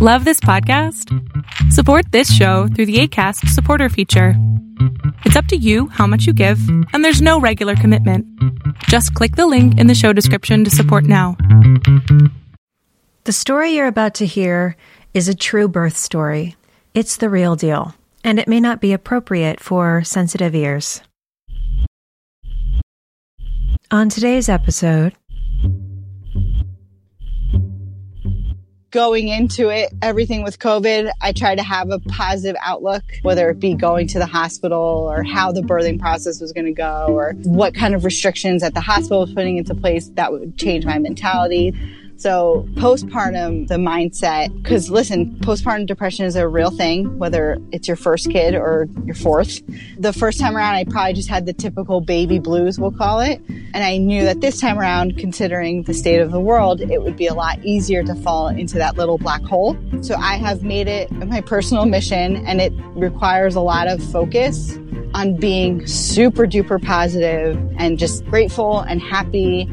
Love this podcast? Support this show through the ACAST supporter feature. It's up to you how much you give, and there's no regular commitment. Just click the link in the show description to support now. The story you're about to hear is a true birth story. It's the real deal, and it may not be appropriate for sensitive ears. On today's episode, going into it, everything with COVID, I try to have a positive outlook, whether it be going to the hospital or how the birthing process was going to go or what kind of restrictions that the hospital was putting into place that would change my mentality. So postpartum, the mindset, because listen, postpartum depression is a real thing, whether it's your first kid or your fourth. The first time around, I probably just had the typical baby blues, we'll call it. And I knew that this time around, considering the state of the world, it would be a lot easier to fall into that little black hole. So I have made it my personal mission and it requires a lot of focus on being super duper positive and just grateful and happy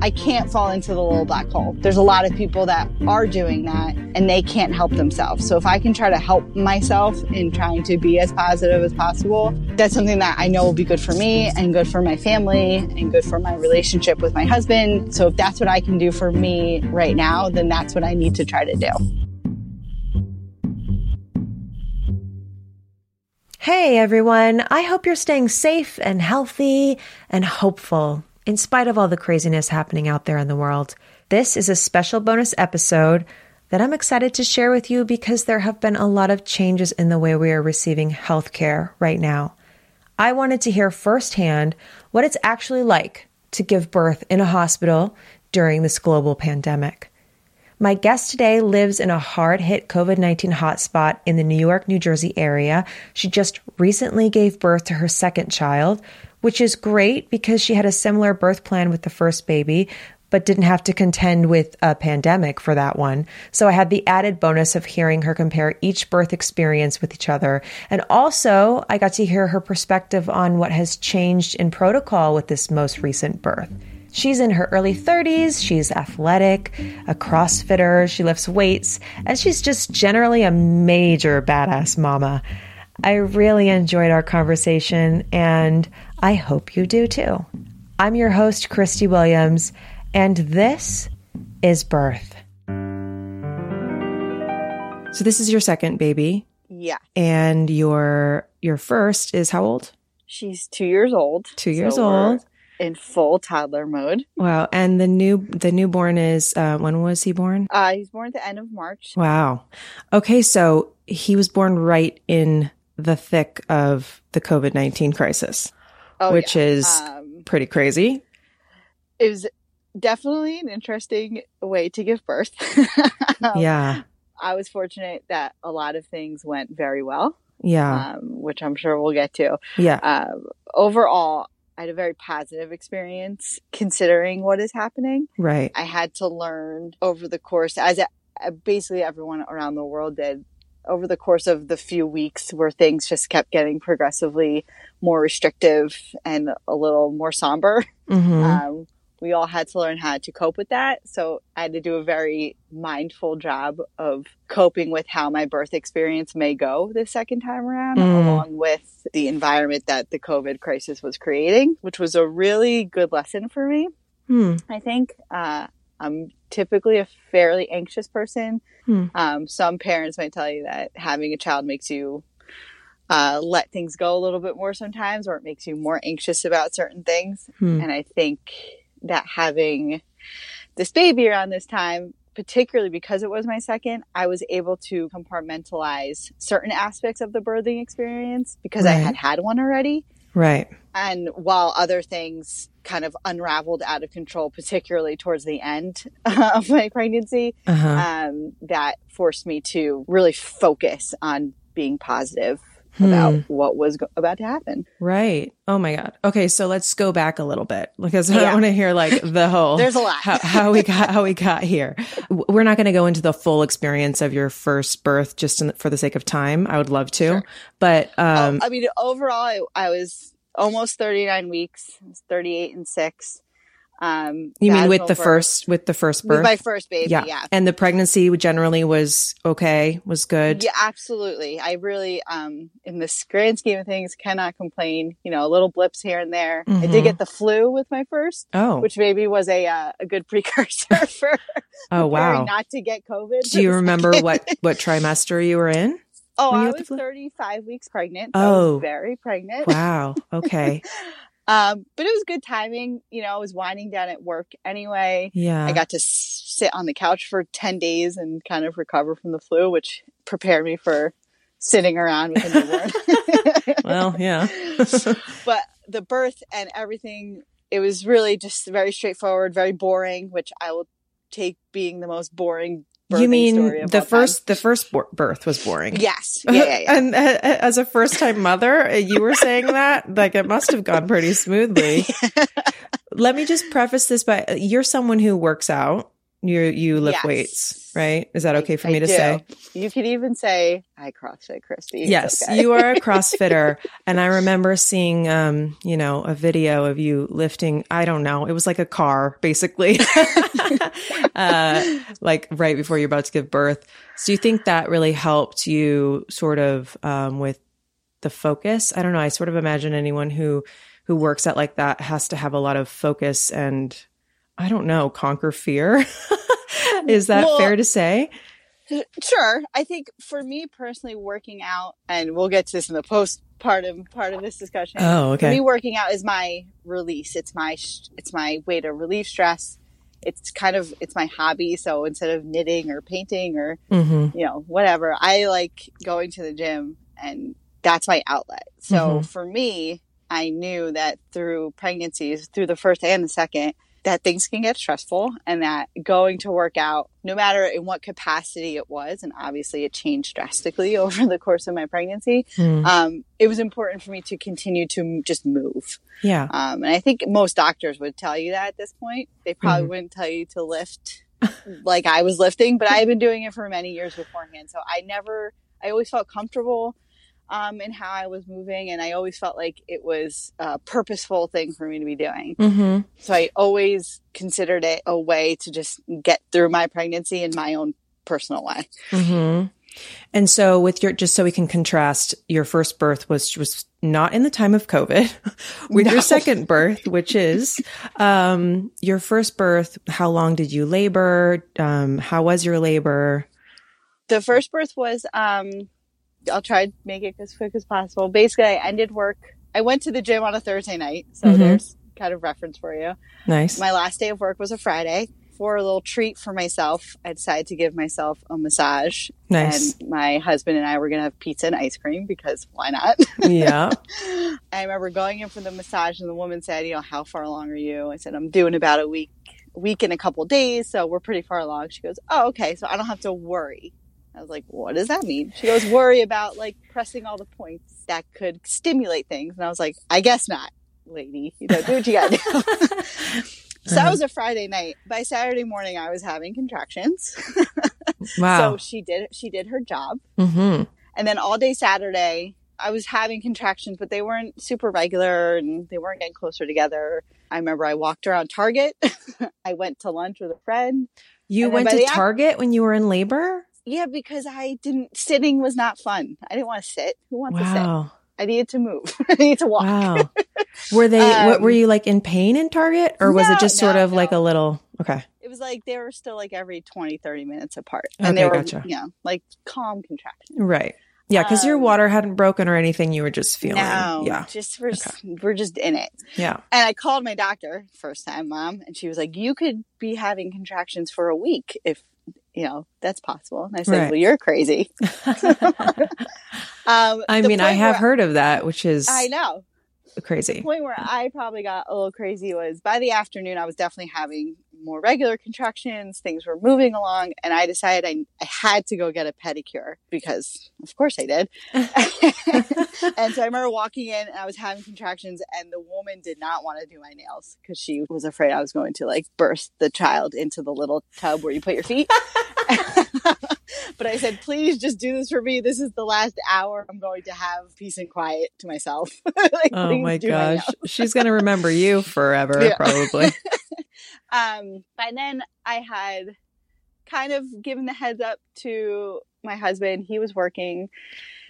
I can't fall into the little black hole. There's a lot of people that are doing that and they can't help themselves. So if I can try to help myself in trying to be as positive as possible, that's something that I know will be good for me and good for my family and good for my relationship with my husband. So if that's what I can do for me right now, then that's what I need to try to do. Hey everyone, I hope you're staying safe and healthy and hopeful in spite of all the craziness happening out there in the world. This is a special bonus episode that I'm excited to share with you because there have been a lot of changes in the way we are receiving healthcare right now. I wanted to hear firsthand what it's actually like to give birth in a hospital during this global pandemic. My guest today lives in a hard hit COVID 19 hotspot in the New York, New Jersey area. She just recently gave birth to her second child, which is great because she had a similar birth plan with the first baby, but didn't have to contend with a pandemic for that one. So I had the added bonus of hearing her compare each birth experience with each other. And also, I got to hear her perspective on what has changed in protocol with this most recent birth. She's in her early 30s. She's athletic, a CrossFitter. She lifts weights, and she's just generally a major badass mama. I really enjoyed our conversation, and I hope you do too. I'm your host, Christy Williams, and this is Birth. So this is your second baby. Yeah. And your your first is how old? She's two years old. Two years so old. In full toddler mode. Wow. And the new the newborn is uh, when was he born? Uh, he's born at the end of March. Wow. Okay, so he was born right in the thick of the COVID nineteen crisis, Oh, which yeah. is Um, pretty crazy. it was definitely an interesting way to give birth. Um, yeah. I was fortunate that a lot of things went very well, Yeah. um, which I'm sure we'll get to. yeah. Um, overall, I had a very positive experience considering what is happening. Right. I had to learn over the course, as uh, basically everyone around the world did, over the course of the few weeks where things just kept getting progressively more restrictive and a little more somber. hmm Um, we all had to learn how to cope with that. So I had to do a very mindful job of coping with how my birth experience may go the second time around, Mm. along with the environment that the COVID crisis was creating, which was a really good lesson for me. hmm. I think uh, I'm typically a fairly anxious person. Hmm. Um, some parents might tell you that having a child makes you uh, let things go a little bit more sometimes, or it makes you more anxious about certain things. Hmm. And I think that having this baby around this time, particularly because it was my second, I was able to compartmentalize certain aspects of the birthing experience because I had had one already. Right. And while other things kind of unraveled out of control, particularly towards the end of my pregnancy, Uh huh. um, that forced me to really focus on being positive Hmm. about what was go- about to happen. Right. Oh my God. Okay, so let's go back a little bit because I want to hear like the whole. There's a lot. how, how we got how we got here. We're not going to go into the full experience of your first birth just in, for the sake of time. I would love to, Sure. but um, Oh, I mean, overall, I, I was almost 39 weeks, 38 and six. Um, You mean with the birth. first with the first With birth? my first baby? yeah. yeah. And the pregnancy generally was okay, was good. Yeah, absolutely. I really, um, in the grand scheme of things, cannot complain. You know, little blips here and there. I Mhm. did get the flu with my first, Oh. which maybe was a uh, a good precursor for oh wow. not to get COVID. Do you remember what what trimester you were in? Oh, I was 35 weeks pregnant. So I Oh. was very pregnant. Wow. Okay. Um, but it was good timing. You know, I was winding down at work anyway. Yeah. I got to sit on the couch for 10 days and kind of recover from the flu, which prepared me for sitting around with a newborn. well, yeah. but the birth and everything, it was really just very straightforward, very boring, which I will take being the most boring. You mean the first the first birth was boring? Yes. Yeah, yeah, yeah. and uh, as a first time mother, uh, you were saying that like it must have gone pretty smoothly. Let me just preface this by uh, you're someone who works out. You you lift Yes. weights, right? Is that okay for I me to do. say? You could even say I CrossFit Christy. Yes, okay. you are a CrossFitter, and I remember seeing, um, you know, a video of you lifting. I don't know, it was like a car, basically, uh, like right before you're about to give birth. So, do you think that really helped you, sort of, um, with the focus? I don't know. I sort of imagine anyone who who works at like that has to have a lot of focus and, I don't know, conquer fear. Is that Well, fair to say? Sure. I think for me personally, working out, and we'll get to this in the post part of part of this discussion. Oh, For me, working out is my release. It's my it's my way to relieve stress. It's kind of it's my hobby. So instead of knitting or painting or Mm-hmm. you know whatever, I like going to the gym, and that's my outlet. So Mhm. for me, I knew that through pregnancies, through the first and the second, that things can get stressful and that going to work out, no matter in what capacity it was, and obviously it changed drastically over the course of my pregnancy, Mm. um, it was important for me to continue to m- just move. Yeah. Um, and I think most doctors would tell you that at this point. They probably Mhm. wouldn't tell you to lift like I was lifting, but I had been doing it for many years beforehand. So I never, I always felt comfortable um, in how I was moving, and I always felt like it was a purposeful thing for me to be doing. Mm-hmm. So I always considered it a way to just get through my pregnancy in my own personal way. hmm And so with your, just so we can contrast, your first birth was, was not in the time of COVID with No. your second birth, which is, um, your first birth. How long did you labor? Um, how was your labor? The first birth was, um, I'll try to make it as quick as possible. Basically, I ended work. I went to the gym on a Thursday night, so Mhm. there's kind of reference for you. Nice. My last day of work was a Friday. For a little treat for myself, I decided to give myself a massage. nice. And my husband and I were going to have pizza and ice cream because why not? yeah. I remember going in for the massage and the woman said, you know, how far along are you? I said, I'm doing about a week, week and a couple days. So we're pretty far along. She goes, Oh, okay. So I don't have to worry. I was like, what does that mean? She goes, worry about like pressing all the points that could stimulate things. And I was like, I guess not, lady. You know, do what you got to do. so that was a Friday night. By Saturday morning, I was having contractions. Wow. So she did, she did her job. Mm-hmm. And then all day Saturday, I was having contractions, but they weren't super regular and they weren't getting closer together. I remember I walked around Target. I went to lunch with a friend. You went to Target when you were in labor? Yeah, because I didn't, sitting was not fun. I didn't want to sit. Who wants to sit? Wow. I needed to move. I needed to walk. Wow. Were they, what, Um, were you like in pain in Target or was it No, just sort no, of like a little, okay. It was like they were still like every 20, 30 minutes apart. Okay, And they were, gotcha. you know, like calm contractions. Right. Yeah. Cause your Um, water hadn't broken or anything. You were just feeling. No, Yeah. just we're, just, we're just in it. Yeah. And I called my doctor first time, mom, and she was like, "You could be having contractions for a week if you know that's possible." And I said, Right. "Well, you're crazy." um, I mean, I have where- heard of that, which is I know. The crazy. point where I probably got a little crazy was by the afternoon, I was definitely having more regular contractions. Things were moving along, and I decided I, I had to go get a pedicure because, of course, I did. and so I remember walking in, and I was having contractions, and the woman did not want to do my nails because she was afraid I was going to like burst the child into the little tub where you put your feet. but I said, please just do this for me. This is the last hour I'm going to have peace and quiet to myself. Like, Oh my gosh. She's going to remember you forever, Yeah. probably. Um, by then I had kind of given the heads up to my husband. He was working.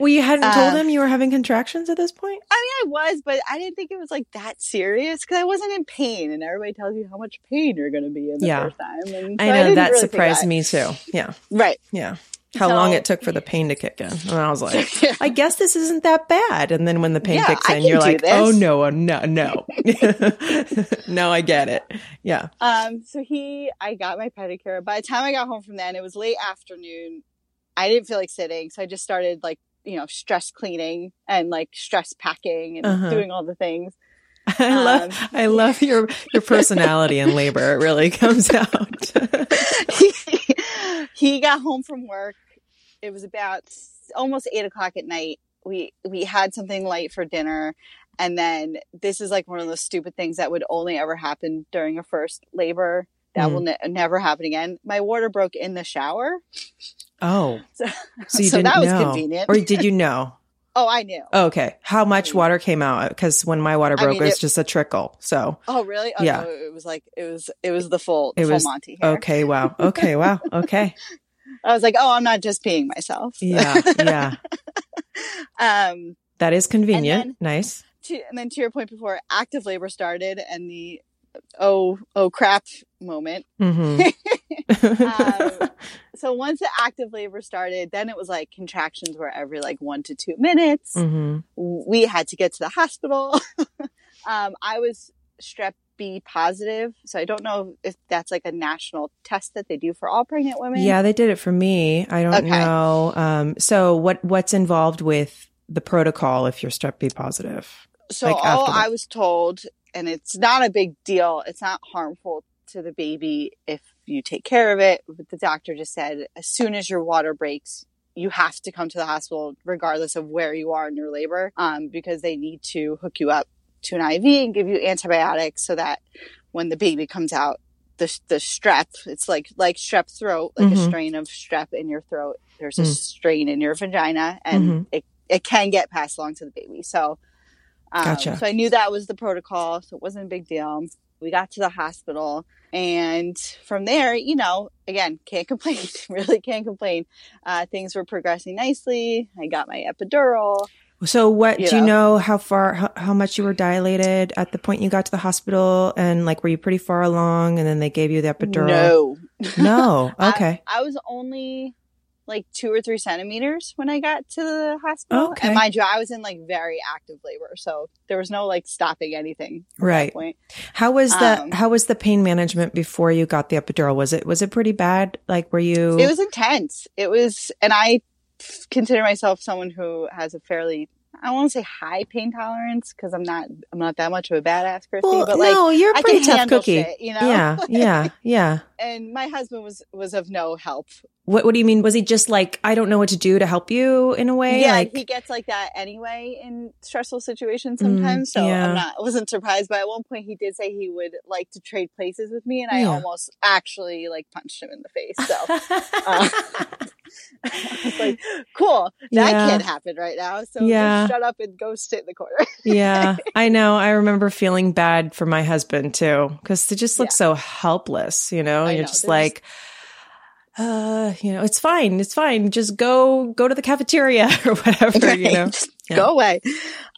Well, you hadn't told Uh, him you were having contractions at this point? I mean, I was, but I didn't think it was like that serious because I wasn't in pain, and everybody tells you how much pain you're going to be in the Yeah. first time. And so I know didn't that really surprised me too. Yeah. Right. Yeah. How long it took for the pain to kick in. And I was like, Yeah. I guess this isn't that bad. And then when the pain Yeah, kicks in, you're like, this. oh no, no, no. no, I get it. Yeah. Um, so he, I got my pedicure. By the time I got home from then, it was late afternoon. I didn't feel like sitting, so I just started like, you know, stress cleaning and like stress packing and Uh-huh. doing all the things. I love Um, I love your your personality in labor. It really comes out. He, got home from work. It was about almost eight o'clock at night. We we had something light for dinner, and then this is like one of those stupid things that would only ever happen during a first labor. That will hmm. ne- never happen again. My water broke in the shower. oh. So, So you so didn't that was know. convenient. Or did you know? Oh, I knew. Oh, okay. How much water came out? Because when my water I broke, mean, it was just a trickle. So Oh, really? Oh, Yeah. no, it was like it was it was the full It full was- Monty. Here. okay, wow. Okay, wow. Okay. I was like, oh, I'm not just peeing myself. Yeah, yeah. um. That is convenient. then- nice. to, and then to your point before active labor started and the oh oh crap moment hmm um, so once the active labor started then it was like contractions were every like one to two minutes hmm we had to get to the hospital um, i was strep b positive so i don't know if that's like a national test that they do for all pregnant women Yeah, they did it for me. I don't Okay. know. Um, so what what's involved with the protocol if you're strep B positive? So like, all. I was told, and it's not a big deal. It's not harmful to the baby if you take care of it. But the doctor just said, as soon as your water breaks, you have to come to the hospital, regardless of where you are in your labor, um, because they need to hook you up to an IV and give you antibiotics so that when the baby comes out, the the strep, it's like like strep throat, like a Mhm. strain of strep in your throat. There's a Mm. strain in your vagina, and Mhm. it it can get passed along to the baby. So. Um, Gotcha. So I knew that was the protocol, so it wasn't a big deal. We got to the hospital, and from there, you know, again, can't complain. really can't complain. Uh, things were progressing nicely. I got my epidural. So what You do you know. know how far how, how much you were dilated at the point you got to the hospital and like were you pretty far along and then they gave you the epidural? No, No. I- Okay. I, was only like two or three centimeters when I got to the hospital. Okay. And mind you, I was in like very active labor, so there was no like stopping anything. At Right. That point. How was the Um, how was the pain management before you got the epidural? Was it was it pretty bad? Like were you It was intense. It was, and I consider myself someone who has a fairly, I won't say high pain tolerance because I'm not, I'm not that much of a badass, Christy, well, but like, no, you're a I pretty can tough cookie. shit, you know? Yeah, yeah, yeah. And my husband was, was of no help. What What do you mean? Was he just like I don't know what to do to help you in a way? yeah, like he gets like that anyway in stressful situations sometimes. so Mm, yeah. I'm not, I wasn't surprised. But at one point, he did say he would like to trade places with me, and I Yeah. almost actually like punched him in the face. So uh, Like, "Cool, that Yeah. can't happen right now." So Yeah. shut up and go sit in the corner. yeah, I know. I remember feeling bad for my husband too because they just look Yeah. so helpless. You know, I you're know, just they're like. Uh, you know, it's fine. It's fine. Just go, go to the cafeteria or whatever, you know? Just Yeah. Go away.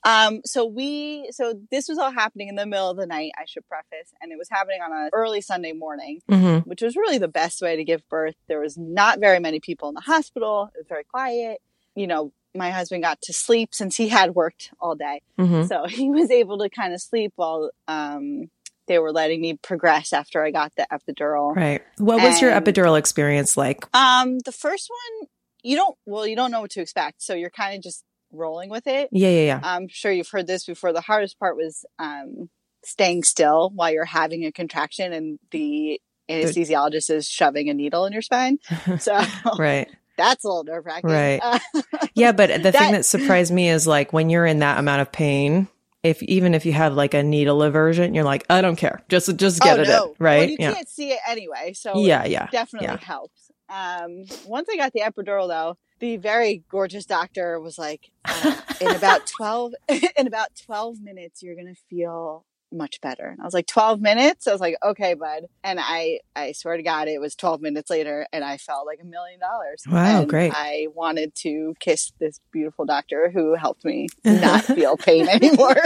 Um, so we, so this was all happening in the middle of the night. I should preface, and it was happening on a early Sunday morning. hmm which was really the best way to give birth. There was not very many people in the hospital. It was very quiet. You know, my husband got to sleep since he had worked all day. hmm So he was able to kind of sleep while um, they were letting me progress after I got the epidural. Right. What was your epidural experience like? Um, the first one, you don't, well, you don't know what to expect. So you're kind of just rolling with it. Yeah, yeah, yeah. I'm sure you've heard this before. The hardest part was um, staying still while you're having a contraction and the anesthesiologist is shoving a needle in your spine. So right. that's a little nerve wracking. Right. Yeah, but the thing That- that surprised me is like when you're in that amount of pain, if even if you have like a needle aversion, you're like, I don't care. Just just get oh, it no. in. Right. Well, you yeah. can't see it anyway. So Yeah, it yeah, definitely yeah. helps. Um, once I got the epidural though, the very gorgeous doctor was like, uh, in about 12, in about 12 minutes, you're going to feel much better. And I was like, 12 minutes? I was like, okay, bud. And I, I swear to God, it was 12 minutes later and I felt like a million dollars. Wow, And great. I wanted to kiss this beautiful doctor who helped me not feel pain anymore.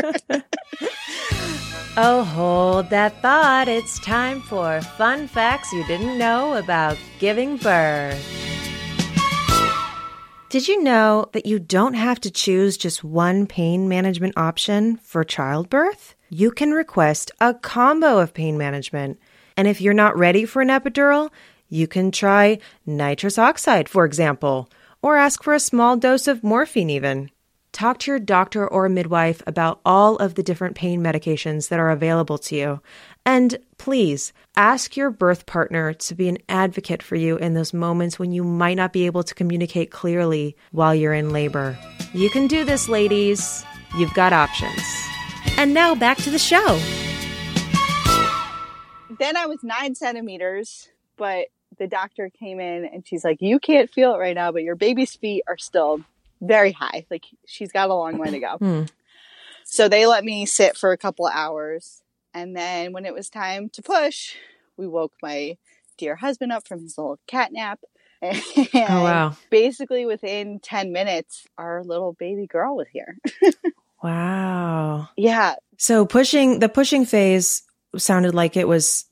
Oh, hold that thought. It's time for fun facts you didn't know about giving birth. Did you know that you don't have to choose just one pain management option for childbirth? You can request a combo of pain management. And if you're not ready for an epidural, you can try nitrous oxide, for example, or ask for a small dose of morphine, even. Talk to your doctor or midwife about all of the different pain medications that are available to you. And please ask your birth partner to be an advocate for you in those moments when you might not be able to communicate clearly while you're in labor. You can do this, ladies. You've got options. And now back to the show. then I was nine centimeters, but the doctor came in and she's like, You can't feel it right now, but your baby's feet are still very high. Like she's got a long way to go. Hmm. So they let me sit for a couple of hours. And then when it was time to push, we woke my dear husband up from his little cat nap. Oh, and Oh, wow. basically within 10 minutes, our little baby girl was here. Wow. yeah. So pushing the pushing phase sounded like it was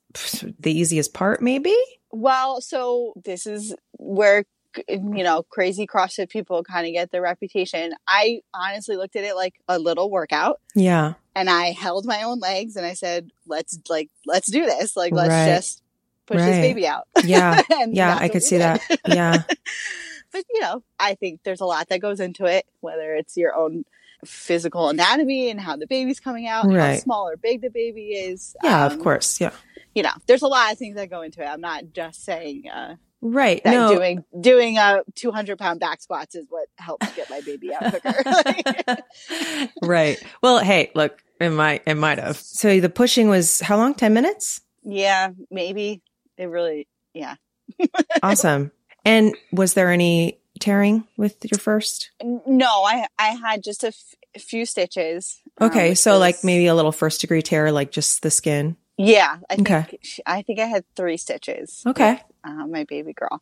the easiest part, maybe? Well, so this is where you know crazy CrossFit people kind of get their reputation. I honestly looked at it like a little workout, Yeah. And I held my own legs and I said, "Let's like let's do this. Like let's Right. just push this baby out." Yeah. Yeah, I could see did. that. Yeah. but you know, I think there's a lot that goes into it, whether it's your own physical anatomy and how the baby's coming out, and how small or big the baby is. Yeah, of Um, course. Yeah. You know, there's a lot of things that go into it. I'm not just saying uh, Right. no. doing doing a 200 pound back squats is what helps get my baby out quicker. right. Well, hey, look, it might it might have. So the pushing was how long? 10 minutes? yeah, maybe it really. Yeah. Awesome. and was there any tearing with your first? No, I I had just a, f- a few stitches. um, Okay, which so like maybe a little first degree tear like just the skin. yeah. I think Okay. she- I think I had three stitches. Okay. uh, my baby girl.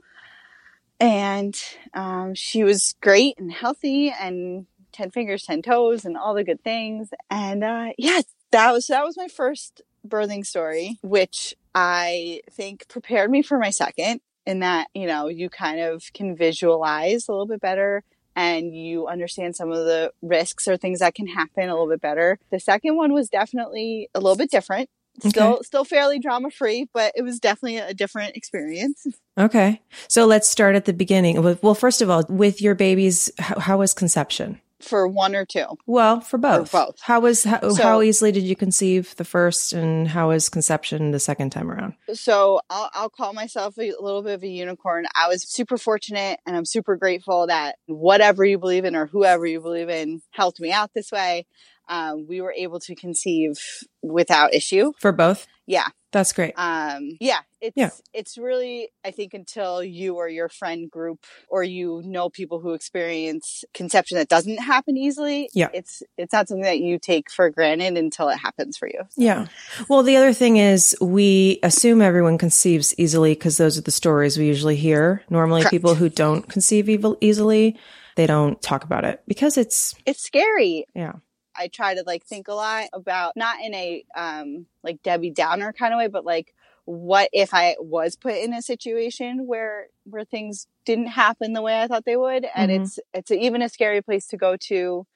And um, she was great and healthy and 10 fingers, 10 toes and all the good things. And uh, yeah, that was, that was my first birthing story, which I think prepared me for my second in that, you know, you kind of can visualize a little bit better and you understand some of the risks or things that can happen a little bit better. The second one was definitely a little bit different. Still, still fairly drama free, but it was definitely a different experience. Okay. So let's start at the beginning. Well, well, first of all, with your babies, how, how was conception? For one or two. Well, for both. both. How was how, So- how easily did you conceive the first, and how was conception the second time around? So I'll, I'll call myself a little bit of a unicorn. I was super fortunate and I'm super grateful that whatever you believe in or whoever you believe in helped me out this way. Um, we were able to conceive without issue. For both, Yeah. That's great. Um, yeah, it's, Yeah. it's really, I think until you or your friend group or you know people who experience conception that doesn't happen easily. Yeah. It's, it's not something that you take for granted until it happens for you. Yeah. Well, the other thing is we assume everyone conceives easily because those are the stories we usually hear. Normally, Correct. people who don't conceive evil easily, they don't talk about it because it's It's scary. yeah. I try to like think a lot about not in a um like Debbie Downer kind of way, but like what if I was put in a situation where where things didn't happen the way I thought they would, and Mhm. it's it's even a scary place to go to,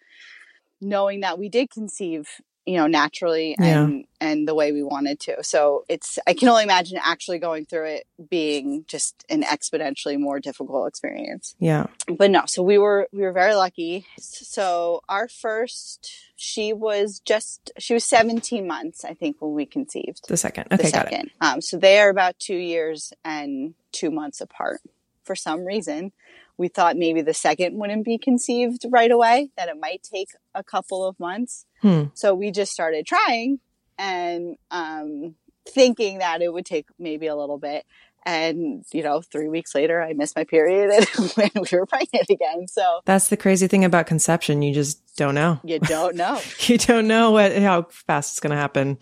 knowing that we did conceive, you know, naturally Yeah. and and the way we wanted to. So it's I can only imagine actually going through it being just an exponentially more difficult experience Yeah. but no so we were we were very lucky so our first she was just she was 17 months i think when we conceived The second. the Okay, got it. um, so they are about two years and two months apart for some reason we thought maybe the second wouldn't be conceived right away that it might take a couple of months Hmm. so we just started trying and um, thinking that it would take maybe a little bit. And, you know, three weeks later, I missed my period and we were pregnant again. So that's the crazy thing about conception. You just don't know. You don't know. you don't know what, how fast it's going to happen.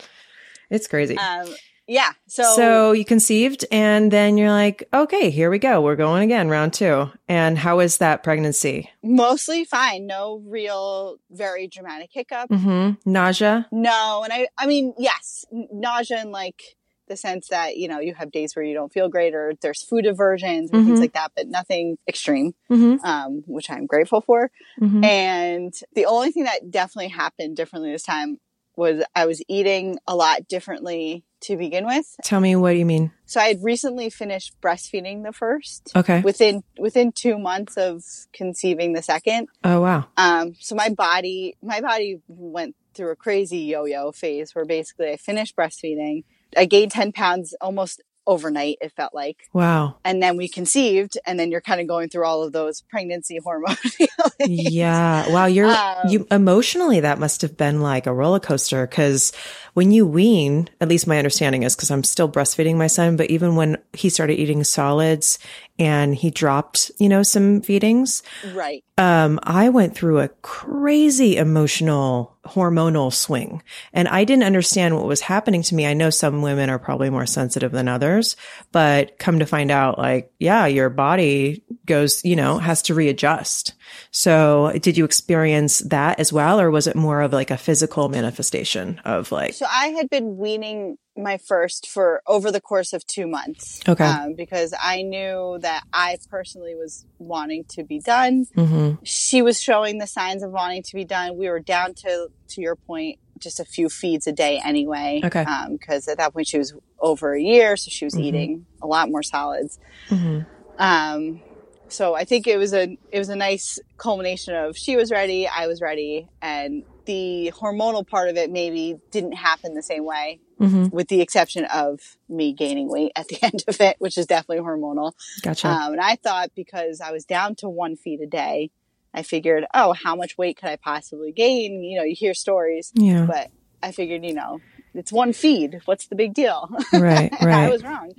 It's crazy. Um, yeah. So, so you conceived and then you're like, okay, here we go. We're going again, round two. And how is that pregnancy? Mostly fine. No real, very dramatic hiccup. Mm-hmm. Nausea? No. And I, I mean, yes, nausea and like the sense that, you know, you have days where you don't feel great or there's food aversions or mm-hmm. things like that, but nothing extreme, mm-hmm. um, which I'm grateful for. Mm-hmm. And the only thing that definitely happened differently this time was I was eating a lot differently to begin with. Tell me what you mean. So I had recently finished breastfeeding the first. Okay. Within within two months of conceiving the second. Oh wow. Um. So my body my body went through a crazy yo-yo phase where basically I finished breastfeeding. I gained ten pounds almost overnight, it felt like. Wow. And then we conceived, and then you're kind of going through all of those pregnancy hormone Yeah. Wow. You're, um, you emotionally, that must have been like a roller coaster because when you wean, at least my understanding is because I'm still breastfeeding my son, but even when he started eating solids and he dropped, you know, some feedings. Right. Um, I went through a crazy emotional hormonal swing and I didn't understand what was happening to me. I know some women are probably more sensitive than others, but come to find out like, yeah, your body goes, you know, has to readjust. So did you experience that as well? Or was it more of like a physical manifestation of like? So I had been weaning my first for over the course of two months. Okay. Um, because I knew that I personally was wanting to be done. Mm-hmm. She was showing the signs of wanting to be done. We were down to, to your point, just a few feeds a day anyway. Okay. Because um, at that point she was over a year, so she was mm-hmm. eating a lot more solids. Mm-hmm. Um, so I think it was a it was a nice culmination of she was ready, I was ready, and the hormonal part of it maybe didn't happen the same way, mm-hmm. with the exception of me gaining weight at the end of it, which is definitely hormonal. Gotcha. Um, and I thought because I was down to one feed a day, I figured, oh, how much weight could I possibly gain? You know, you hear stories, yeah. but I figured, you know, it's one feed. What's the big deal? Right, right. I was wrong.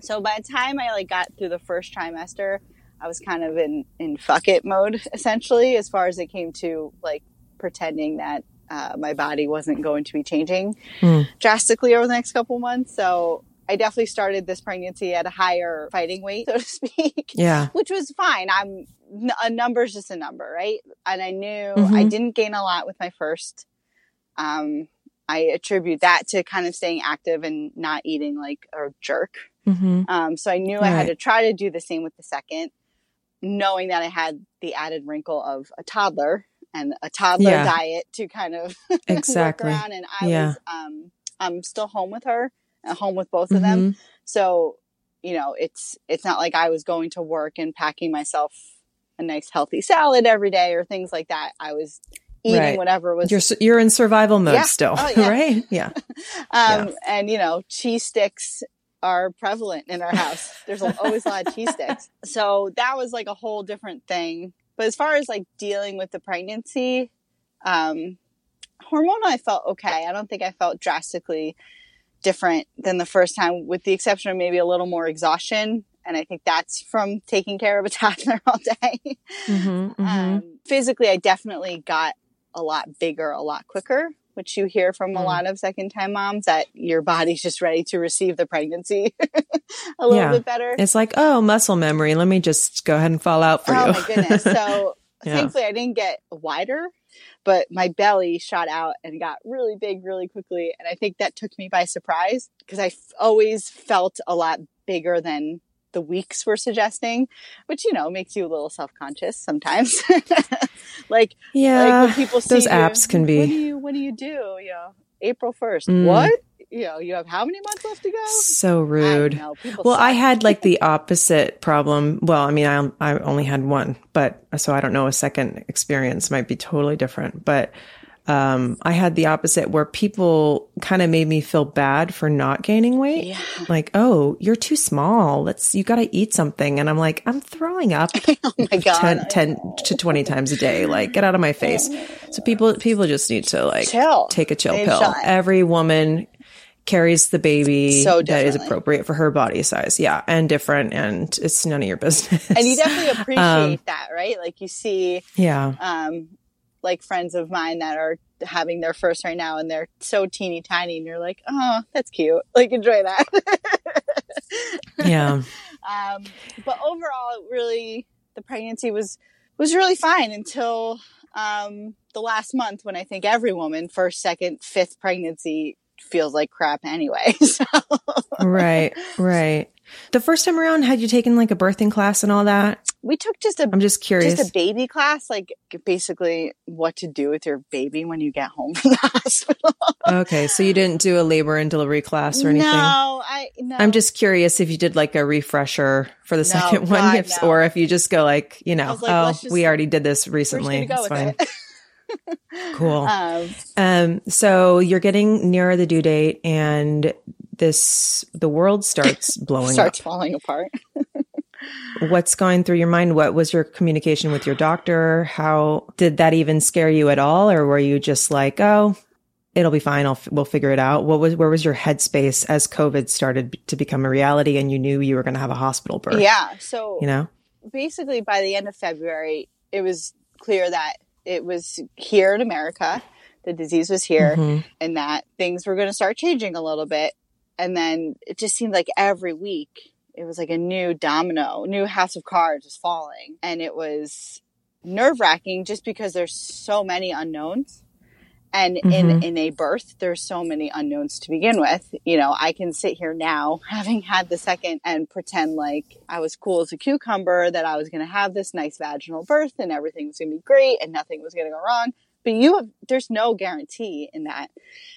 So by the time I like got through the first trimester, I was kind of in in fuck it mode essentially, as far as it came to like pretending that uh, my body wasn't going to be changing mm. drastically over the next couple months. So I definitely started this pregnancy at a higher fighting weight, so to speak. Yeah. Which was fine. I'm a number is just a number, right? And I knew mm-hmm. I didn't gain a lot with my first. Um, I attribute that to kind of staying active and not eating like a jerk. Mm-hmm. Um, so I knew right. I had to try to do the same with the second, knowing that I had the added wrinkle of a toddler and a toddler yeah. diet to kind of exactly. work around. And I yeah. was, um, I'm still home with her, home with both of mm-hmm. them. So, you know, it's, it's not like I was going to work and packing myself a nice healthy salad every day or things like that. I was eating right. whatever was. You're, you're in survival mode yeah. still, oh, yeah. right? Yeah. um, and you know, cheese sticks are prevalent in our house. There's always a lot of cheese sticks. So that was like a whole different thing. But as far as like dealing with the pregnancy, um, hormonal, I felt okay. I don't think I felt drastically different than the first time, with the exception of maybe a little more exhaustion. And I think that's from taking care of a toddler all day. Mm-hmm, mm-hmm. Um, physically, I definitely got a lot bigger, a lot quicker which you hear from mm. a lot of second time moms that your body's just ready to receive the pregnancy a little yeah. bit better. It's like, oh, muscle memory. Let me just go ahead and fall out for oh, you. Oh my goodness. So yeah. thankfully I didn't get wider, but my belly shot out and got really big really quickly. And I think that took me by surprise because I f- always felt a lot bigger than the weeks were suggesting, which, you know, makes you a little self conscious sometimes. like, yeah, like people those apps you, can be. What do you, what do you do? You know, April 1st. Mm. What? You know, you have how many months left to go? So rude. I well, I had like the opposite problem. Well, I mean, I, I only had one, but so I don't know, a second experience might be totally different. But um, I had the opposite where people kind of made me feel bad for not gaining weight. Yeah. Like, oh, you're too small. Let's, you got to eat something. And I'm like, I'm throwing up oh my God. 10, 10 to 20 times a day. Like, get out of my face. So people, people just need to like chill. take a chill pill. Every woman carries the baby So that is appropriate for her body size. Yeah, and different, and it's none of your business. And you definitely appreciate Um, that, right? Like you see, yeah, um, like friends of mine that are having their first right now and they're so teeny tiny and you're like, oh, that's cute. Like enjoy that. yeah, um, but overall, it really, the pregnancy was, was really fine until, um, the last month when I think every woman, first, second, fifth pregnancy feels like crap anyway. So, right, right. The first time around, had you taken like a birthing class and all that? we took just a I'm just curious. just a baby class, like basically what to do with your baby when you get home from the hospital. okay, so you didn't do a labor and delivery class or anything? No, I no. I'm just curious if you did like a refresher for the second one, if, no. or if you just go like, you know, like, oh, just- we already did this recently. go It's fine. it. Cool. Um, Um, so you're getting nearer the due date, and this the world starts blowing starts falling apart. What's going through your mind? What was your communication with your doctor? How did that even scare you at all, or were you just like, oh, it'll be fine. I'll f- we'll figure it out. What was where was your headspace as COVID started to become a reality, and you knew you were going to have a hospital birth? Yeah. So you know. basically, by the end of February, it was clear that it was here in America. The disease was here, Mhm. and that things were going to start changing a little bit. And then it just seemed like every week it was like a new domino, new house of cards was falling. And it was nerve wracking just because there's so many unknowns. And in, mm-hmm. in a birth, there's so many unknowns to begin with. You know, I can sit here now having had the second and pretend like I was cool as a cucumber, that I was going to have this nice vaginal birth and everything was going to be great and nothing was going to go wrong. But you have, there's no guarantee in that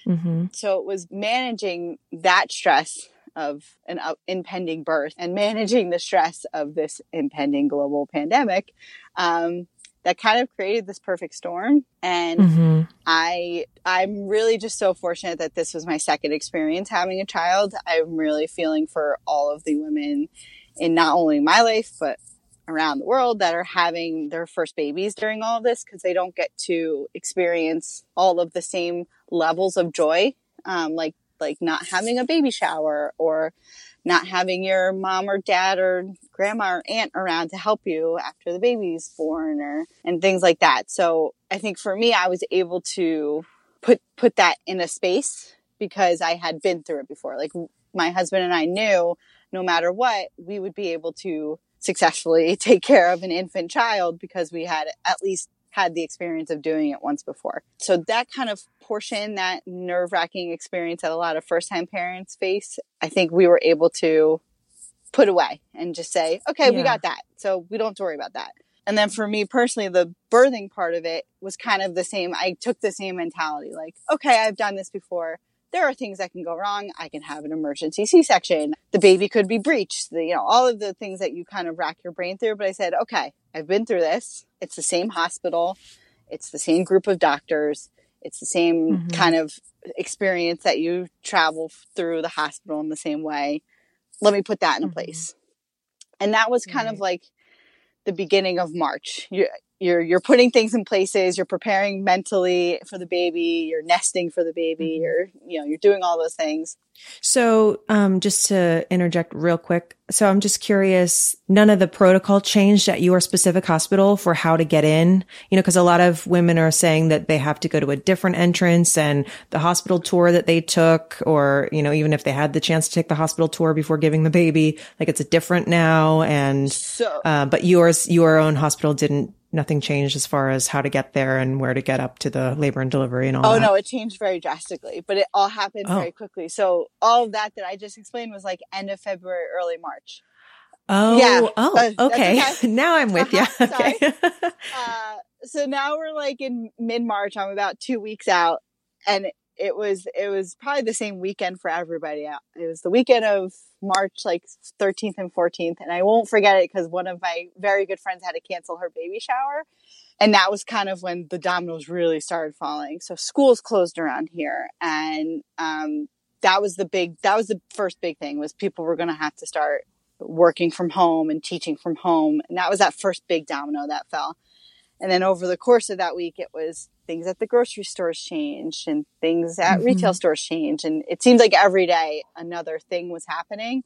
Mhm. so it was managing that stress of an uh, impending birth and managing the stress of this impending global pandemic um, that kind of created this perfect storm and Mhm. i i'm really just so fortunate that this was my second experience having a child i'm really feeling for all of the women in not only my life but around the world that are having their first babies during all of this because they don't get to experience all of the same levels of joy um, like like not having a baby shower or not having your mom or dad or grandma or aunt around to help you after the baby's born or and things like that. So i think for me i was able to put put that in a space because i had been through it before. Like my husband and i knew no matter what we would be able to successfully take care of an infant child because we had at least had the experience of doing it once before. So that kind of portion, that nerve wracking experience that a lot of first time parents face, I think we were able to put away and just say, okay, we got that. So we don't have to worry about that. And then for me personally, the birthing part of it was kind of the same. I took the same mentality like, okay, I've done this before. There are things that can go wrong. I can have an emergency C-section. The baby could be breached. The, you know, all of the things that you kind of rack your brain through. But I said, okay, I've been through this. It's the same hospital. It's the same group of doctors. It's the same Mhm. kind of experience that you travel through the hospital in the same way. Let me put that in a Mhm. place. And that was kind of like the beginning of March. You're, you're, you're putting things in places. You're preparing mentally for the baby. You're nesting for the baby. Mhm. You're, you know, you're doing all those things. So, um, just to interject real quick. So I'm just curious, none of the protocol changed at your specific hospital for how to get in, you know, cause a lot of women are saying that they have to go to a different entrance and the hospital tour that they took, or, you know, even if they had the chance to take the hospital tour before giving the baby, like it's a different now. And, So, uh, but yours, your own hospital didn't, nothing changed as far as how to get there and where to get up to the labor and delivery and all oh that. no, it changed very drastically, but it all happened Oh. very quickly. So all of that that I just explained was like end of February, early March. Oh, Yeah, oh, uh, okay. okay. now I'm with you. Uh-huh. Okay. uh, so now we're like in mid March. I'm about two weeks out, and it was it was probably the same weekend for everybody. It was the weekend of March like 13th and 14th, and I won't forget it because one of my very good friends had to cancel her baby shower. And that was kind of when the dominoes really started falling. So schools closed around here, and um, that was the big. That was the first big thing was people were going to have to start working from home and teaching from home, and that was that first big domino that fell. And then over the course of that week, it was things at the grocery stores change and things at mm-hmm. retail stores change. And it seemed like every day another thing was happening.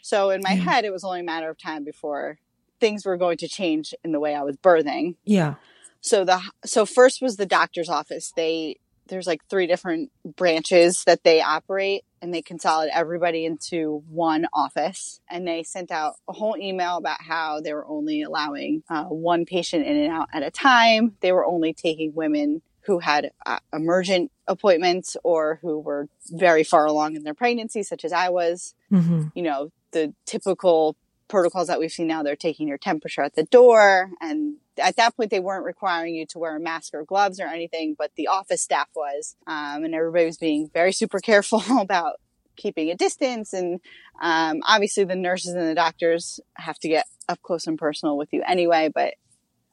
So in my yeah. head, it was only a matter of time before things were going to change in the way I was birthing. Yeah. So the so first was the doctor's office. They there's like three different branches that they operate and they consolidated everybody into one office. And they sent out a whole email about how they were only allowing uh, one patient in and out at a time. They were only taking women who had uh, emergent appointments or who were very far along in their pregnancy such as i was. Mm-hmm. you know the typical protocols that we've seen now they're taking your temperature at the door and at that point they weren't requiring you to wear a mask or gloves or anything, but the office staff was, um, and everybody was being very super careful about keeping a distance. And um, obviously, the nurses and the doctors have to get up close and personal with you anyway. But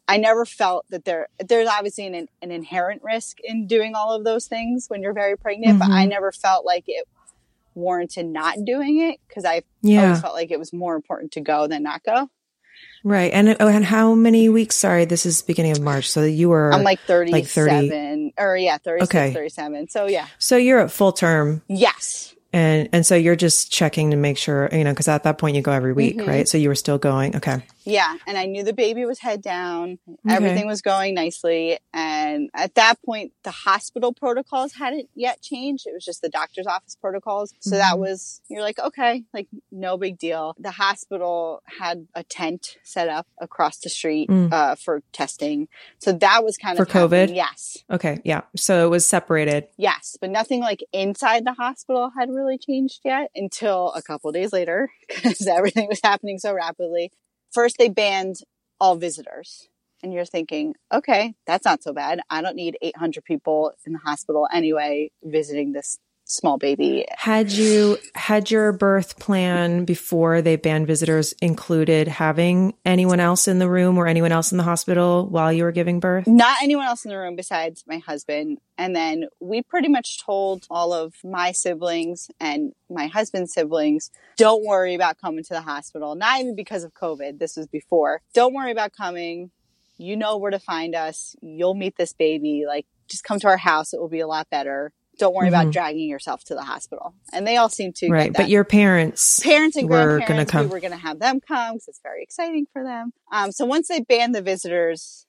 I never felt that there there's obviously an, an inherent risk in doing all of those things when you're very pregnant, mm-hmm. but I mm-hmm. never felt like it warranted not doing it because I yeah. always felt like it was more important to go than not go. Right. And oh, and how many weeks? Sorry, this is beginning of March. So you were I'm like 37 like 30 or yeah, 36, okay. 37. So yeah. So you're at full term. Yes. And and so you're just checking to make sure, you know, because at that point you go every week, mm-hmm. right? So you were still going. Okay. Yeah. And I knew the baby was head down. Okay. Everything was going nicely. And at that point, the hospital protocols hadn't yet changed. It was just the doctor's office protocols. So mm-hmm. that was, you're like, okay, like no big deal. The hospital had a tent set up across the street mm. uh, for testing. So that was kind of for COVID. Yes. Okay. Yeah. So it was separated. Yes. But nothing like inside the hospital had really changed yet until a couple days later because everything was happening so rapidly. First, they banned all visitors. And you're thinking, okay, that's not so bad. I don't need 800 people in the hospital anyway visiting this small baby. Had you had your birth plan before they banned visitors included having anyone else in the room or anyone else in the hospital while you were giving birth? Not anyone else in the room besides my husband. And then we pretty much told all of my siblings and my husband's siblings, don't worry about coming to the hospital. Not even because of COVID. This was before. Don't worry about coming. You know where to find us. You'll meet this baby. Like, just come to our house. It will be a lot better don't worry mm-hmm. about dragging yourself to the hospital. And they all seem to right. But your parents, parents and were going to come. We were going to have them come because it's very exciting for them. Um, so once they banned the visitors,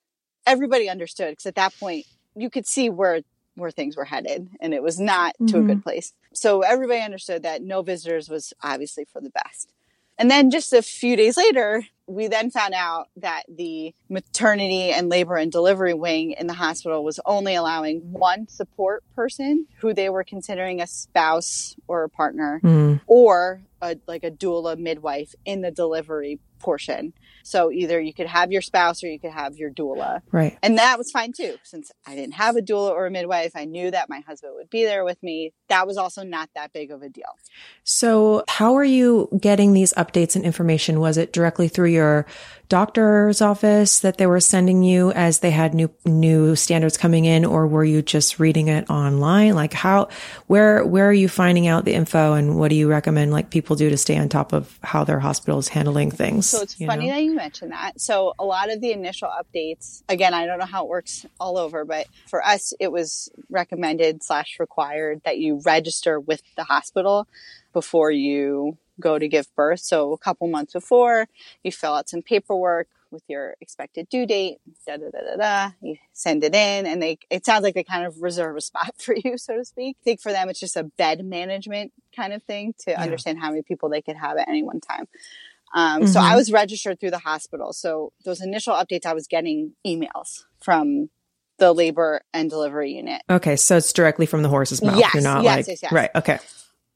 everybody understood because at that point you could see where where things were headed, and it was not mm-hmm. to a good mm-hmm. place. So everybody understood that no visitors was obviously for the best. And then just a few days later, we then found out that the maternity and labor and delivery wing in the hospital was only allowing one support person who they were considering a spouse or a partner mm. or a, like a doula midwife in the delivery portion. So either you could have your spouse or you could have your doula. Right. And that was fine too. Since I didn't have a doula or a midwife, I knew that my husband would be there with me. That was also not that big of a deal. So how are you getting these updates and information? Was it directly through your doctor's office that they were sending you as they had new new standards coming in or were you just reading it online like how where where are you finding out the info and what do you recommend like people do to stay on top of how their hospital is handling things so it's funny know? that you mentioned that so a lot of the initial updates again i don't know how it works all over but for us it was recommended slash required that you register with the hospital before you go to give birth. So a couple months before, you fill out some paperwork with your expected due date, da da da da da. You send it in, and they it sounds like they kind of reserve a spot for you, so to speak. I think for them it's just a bed management kind of thing to yeah. understand how many people they could have at any one time. Um, mm-hmm. So I was registered through the hospital. So those initial updates, I was getting emails from the labor and delivery unit. Okay, so it's directly from the horse's mouth. Yes, You're not yes, like yes, yes. right. Okay.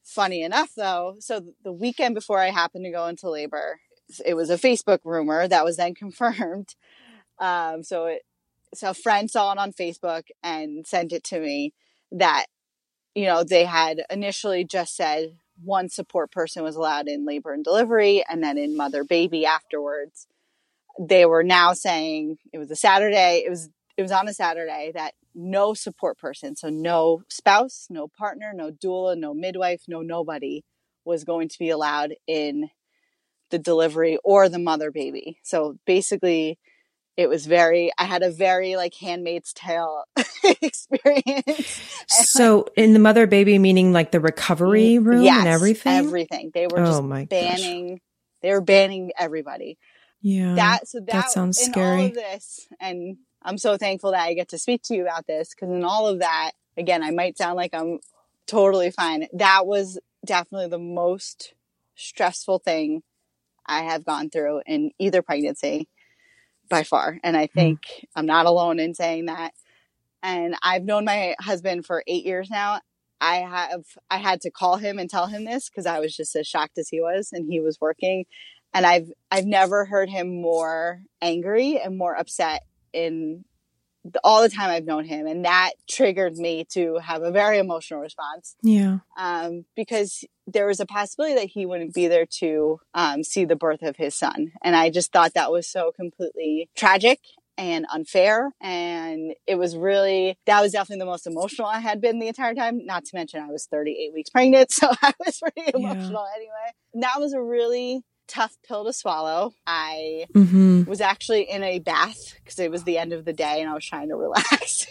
Funny enough, though, so the weekend before I happened to go into labor, it was a Facebook rumor that was then confirmed. Um, so it, so a friend saw it on Facebook and sent it to me that, you know, they had initially just said one support person was allowed in labor and delivery and then in mother baby afterwards. They were now saying it was a Saturday. It was, it was on a Saturday that no support person. So no spouse, no partner, no doula, no midwife, no nobody was going to be allowed in the delivery or the mother baby. So basically it was very i had a very like handmaid's tale experience. So in the mother baby meaning like the recovery room yes, and everything? everything. They were oh just banning gosh. they were banning everybody. Yeah that so that, that sounds scary all of this and i'm so thankful that i get to speak to you about this because in all of that again i might sound like i'm totally fine. That was definitely the most stressful thing i have gone through in either pregnancy by far. And I think mm. I'm not alone in saying that. And I've known my husband for eight years now. I have, I had to call him and tell him this because I was just as shocked as he was and he was working. And I've, I've never heard him more angry and more upset in all the time I've known him. And that triggered me to have a very emotional response. Yeah. Um, because there was a possibility that he wouldn't be there to um, see the birth of his son. And I just thought that was so completely tragic and unfair. And it was really, that was definitely the most emotional I had been the entire time. Not to mention I was 38 weeks pregnant. So I was pretty emotional yeah. anyway. That was a really tough pill to swallow. I mm-hmm. was actually in a bath because it was the end of the day and I was trying to relax.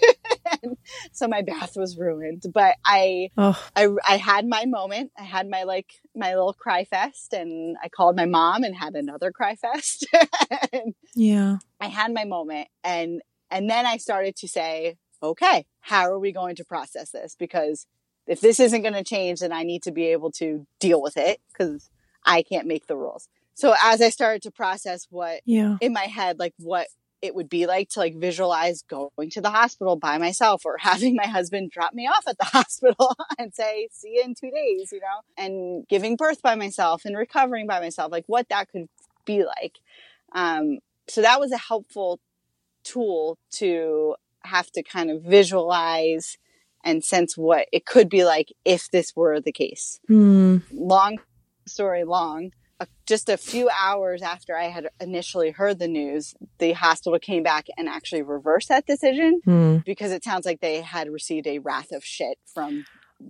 so my bath was ruined, but I, oh. I, I had my moment. I had my like, my little cry fest and I called my mom and had another cry fest. yeah. I had my moment and, and then I started to say, okay, how are we going to process this? Because if this isn't going to change, then I need to be able to deal with it because I can't make the rules. So as I started to process what yeah. in my head, like what it would be like to like visualize going to the hospital by myself or having my husband drop me off at the hospital and say, see you in two days, you know, and giving birth by myself and recovering by myself, like what that could be like. Um, so that was a helpful tool to have to kind of visualize and sense what it could be like if this were the case. Mm. Long story long, just a few hours after I had initially heard the news, the hospital came back and actually reversed that decision mm. because it sounds like they had received a wrath of shit from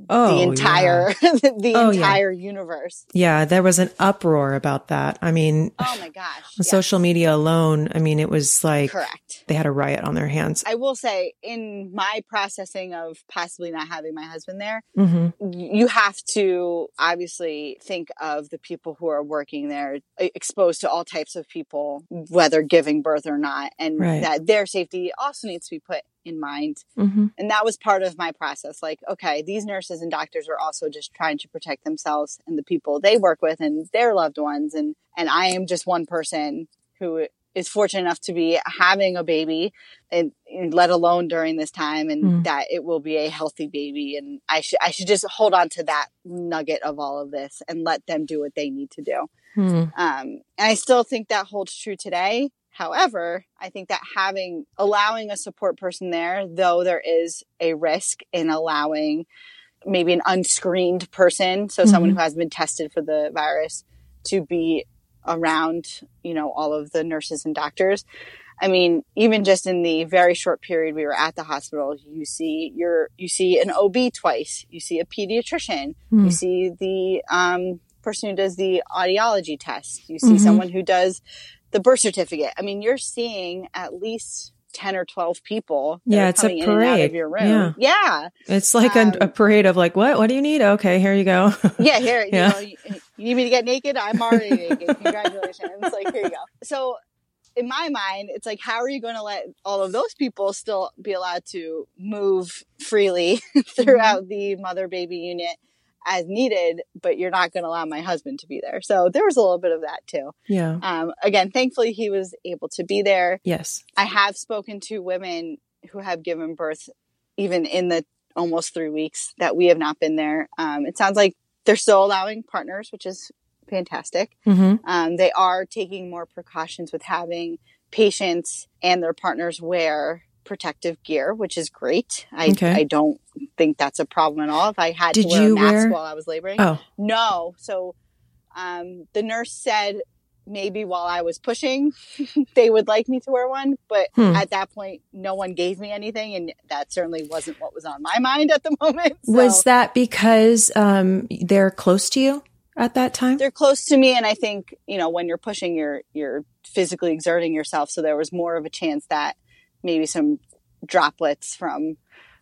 oh, the entire yeah. the oh, entire yeah. universe. Yeah, there was an uproar about that. I mean, oh my gosh, on social media alone, I mean, it was like correct. They had a riot on their hands. I will say, in my processing of possibly not having my husband there, mm-hmm. you have to obviously think of the people who are working there, exposed to all types of people, whether giving birth or not, and right. that their safety also needs to be put in mind. Mm-hmm. And that was part of my process. Like, okay, these nurses and doctors are also just trying to protect themselves and the people they work with and their loved ones. And, and I am just one person who is fortunate enough to be having a baby and, and let alone during this time and mm. that it will be a healthy baby. And I should, I should just hold on to that nugget of all of this and let them do what they need to do. Mm. Um, and I still think that holds true today. However, I think that having, allowing a support person there, though there is a risk in allowing maybe an unscreened person, so mm-hmm. someone who has been tested for the virus, to be around, you know, all of the nurses and doctors. I mean, even just in the very short period we were at the hospital, you see your, you see an OB twice, you see a pediatrician, mm. you see the um, person who does the audiology test, you see mm-hmm. someone who does the birth certificate. I mean, you're seeing at least 10 or 12 people. Yeah, it's a parade. your room. Yeah. yeah. It's like um, a, a, parade of like, what? What do you need? Okay, here you go. yeah, here. yeah. You, know, you, you, need me to get naked? I'm already naked. Congratulations. Like, here you go. So, in my mind, it's like, how are you going to let all of those people still be allowed to move freely throughout mm-hmm. the mother baby unit? As needed, but you're not going to allow my husband to be there. So there was a little bit of that too. Yeah. Um, again, thankfully he was able to be there. Yes. I have spoken to women who have given birth even in the almost three weeks that we have not been there. Um, it sounds like they're still allowing partners, which is fantastic. Mm-hmm. Um, they are taking more precautions with having patients and their partners wear protective gear, which is great. I, okay. I don't think that's a problem at all. If I had Did to wear a mask wear... while I was laboring, oh no. So um, the nurse said maybe while I was pushing, they would like me to wear one, but hmm. at that point, no one gave me anything, and that certainly wasn't what was on my mind at the moment. So. Was that because um, they're close to you? at that time? They're close to me, and I think you know when you're pushing, you're you're physically exerting yourself, so there was more of a chance that maybe some droplets from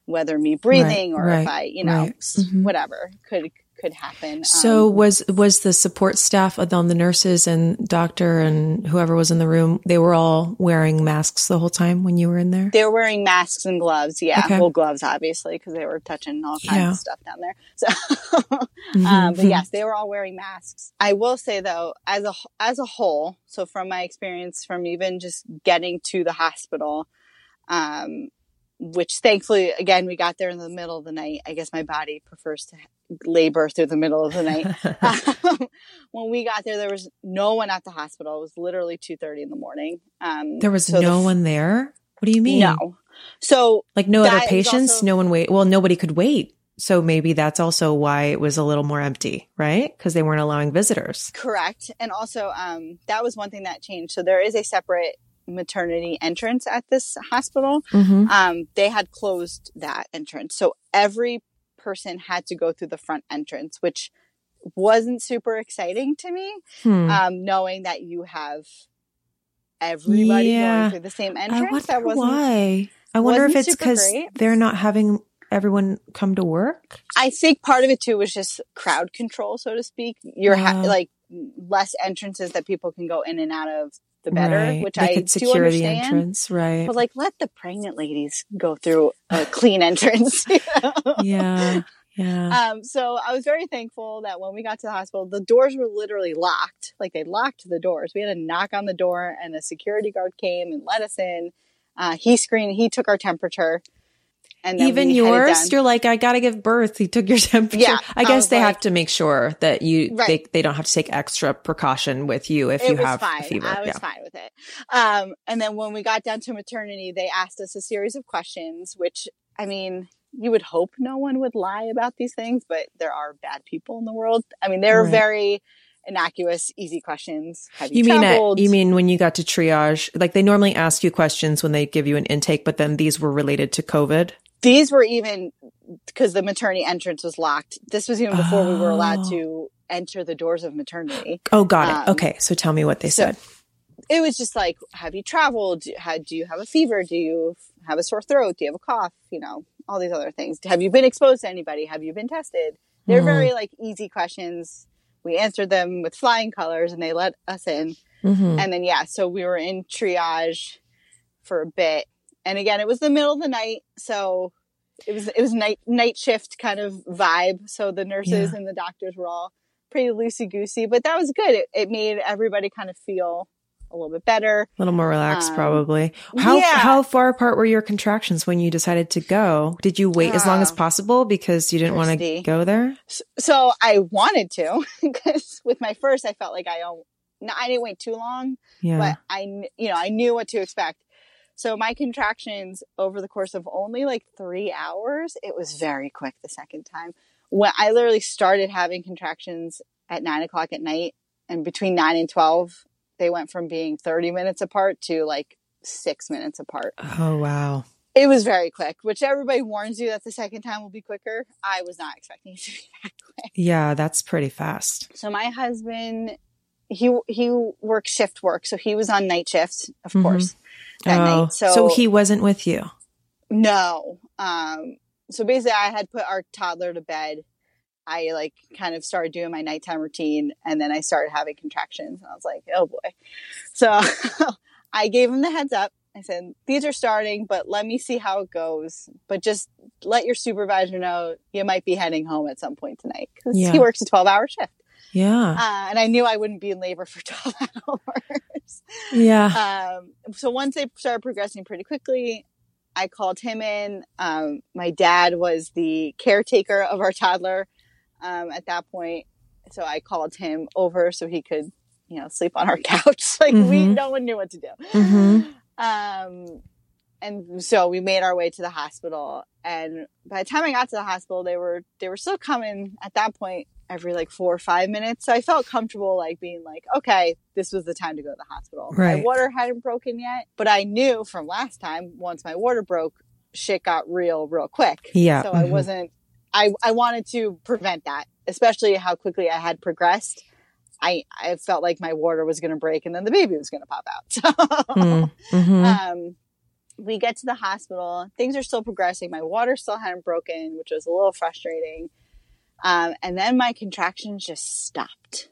whether me breathing Right, or right, if I, you know, right. Mhm. whatever could could happen. So Um, was was the support staff on the nurses and doctor and whoever was in the room? They were all wearing masks the whole time when you were in there. they were wearing masks and gloves. Yeah, Okay. well, gloves obviously because they were touching all kinds Yeah. of stuff down there. So, Mhm. um, but yes, they were all wearing masks. I will say though, as a as a whole, so from my experience, from even just getting to the hospital, um, which thankfully, again, we got there in the middle of the night. I guess my body prefers to labor through the middle of the night. Um, when we got there, there was no one at the hospital. It was literally two thirty in the morning. Um, there was so the no f- one there. What do you mean? No. So like no other patients. also- no one wait. Well, nobody could wait. So maybe that's also why it was a little more empty, right? Because they weren't allowing visitors. Correct. And also, um, that was one thing that changed. So there is a separate maternity entrance at this hospital. Mm-hmm. Um, they had closed that entrance. So every person had to go through the front entrance, which wasn't super exciting to me, Hmm. um, knowing that you have everybody Yeah. going through the same I entrance. wonder that wasn't why. I wonder if it's because they're not having everyone come to work. I think part of it too was just crowd control, so to speak. You're ha- like less entrances that people can go in and out of, the better, Right. which they I could do secure the understand. entrance, right? But like, let the pregnant ladies go through a clean entrance. you know? yeah, yeah. Um, so I was very thankful that when we got to the hospital, the doors were literally locked. Like they locked the doors. We had to knock on the door, and a security guard came and let us in. Uh, he screened. He took our temperature, and then Even yours, you're like, I gotta give birth. He took your temperature. Yeah, I I guess was they have to make sure that you Right. they, they don't have to take extra precaution with you if it you have fine. a fever. I was yeah. fine with it. Um, and then when we got down to maternity, they asked us a series of questions, which I mean, you would hope no one would lie about these things, but there are bad people in the world. I mean, they're Right. very innocuous, easy questions. Have you, You mean at, you mean when you got to triage? Like they normally ask you questions when they give you an intake, but then these were related to COVID. These were even because the maternity entrance was locked. This was even before we were allowed Oh. to enter the doors of maternity. Oh, got it. Um, okay, so tell me what they so- said. It was just like, have you traveled? Do- How, do you have a fever? Do you have a sore throat? Do you have a cough? You know, all these other things. Have you been exposed to anybody? Have you been tested? They're Mhm. very like easy questions. We answered them with flying colors and they let us in. hmm And then, yeah, so we were in triage for a bit. And again, it was the middle of the night. So it was, it was night, night shift kind of vibe. So the nurses Yeah. and the doctors were all pretty loosey goosey, but that was good. It, it made everybody kind of feel a little bit better. A little more relaxed, Um, probably. How yeah. how far apart were your contractions when you decided to go? Did you wait as long as Uh, possible because you didn't want to go there? S- So I wanted to, because with my first, I felt like I, no, I didn't wait too long. Yeah. but I, you know, I knew what to expect. So my contractions over the course of only like three hours, it was very quick the second time. When I literally started having contractions at nine o'clock at night, and between nine and twelve, they went from being thirty minutes apart to like six minutes apart. oh wow. It was very quick, which everybody warns you that the second time will be quicker. I was not expecting it to be that quick. Yeah, that's pretty fast. So my husband, he he works shift work, so he was on night shifts, of Mhm. course, that oh, night. So, he wasn't with you. no. Um. So basically, I had put our toddler to bed. I like kind of started doing my nighttime routine, and then I started having contractions. And I was like, oh boy. So I gave him the heads up. I said, these are starting, but let me see how it goes. But just let your supervisor know you might be heading home at some point tonight because Yeah. he works a 12 hour shift. Yeah. Uh, and I knew I wouldn't be in labor for 12 hours. yeah. Um, so once they started progressing pretty quickly, I called him in. Um, my dad was the caretaker of our toddler um, at that point. So I called him over so he could, you know, sleep on our couch. like we, Mhm. no one knew what to do. hmm Um, and so we made our way to the hospital. And by the time I got to the hospital, they were they were still coming at that point every like four or five minutes. So I felt comfortable like being like, okay, this was the time to go to the hospital. My water hadn't broken yet, but I knew from last time once my water broke, shit got real real quick. Yeah. So I Mhm. wasn't I, I wanted to prevent that, especially how quickly I had progressed. I, I felt like my water was going to break and then the baby was going to pop out. So, Mm, mhm. um, we get to the hospital. Things are still progressing. My water still hadn't broken, which was a little frustrating. Um, and then my contractions just stopped.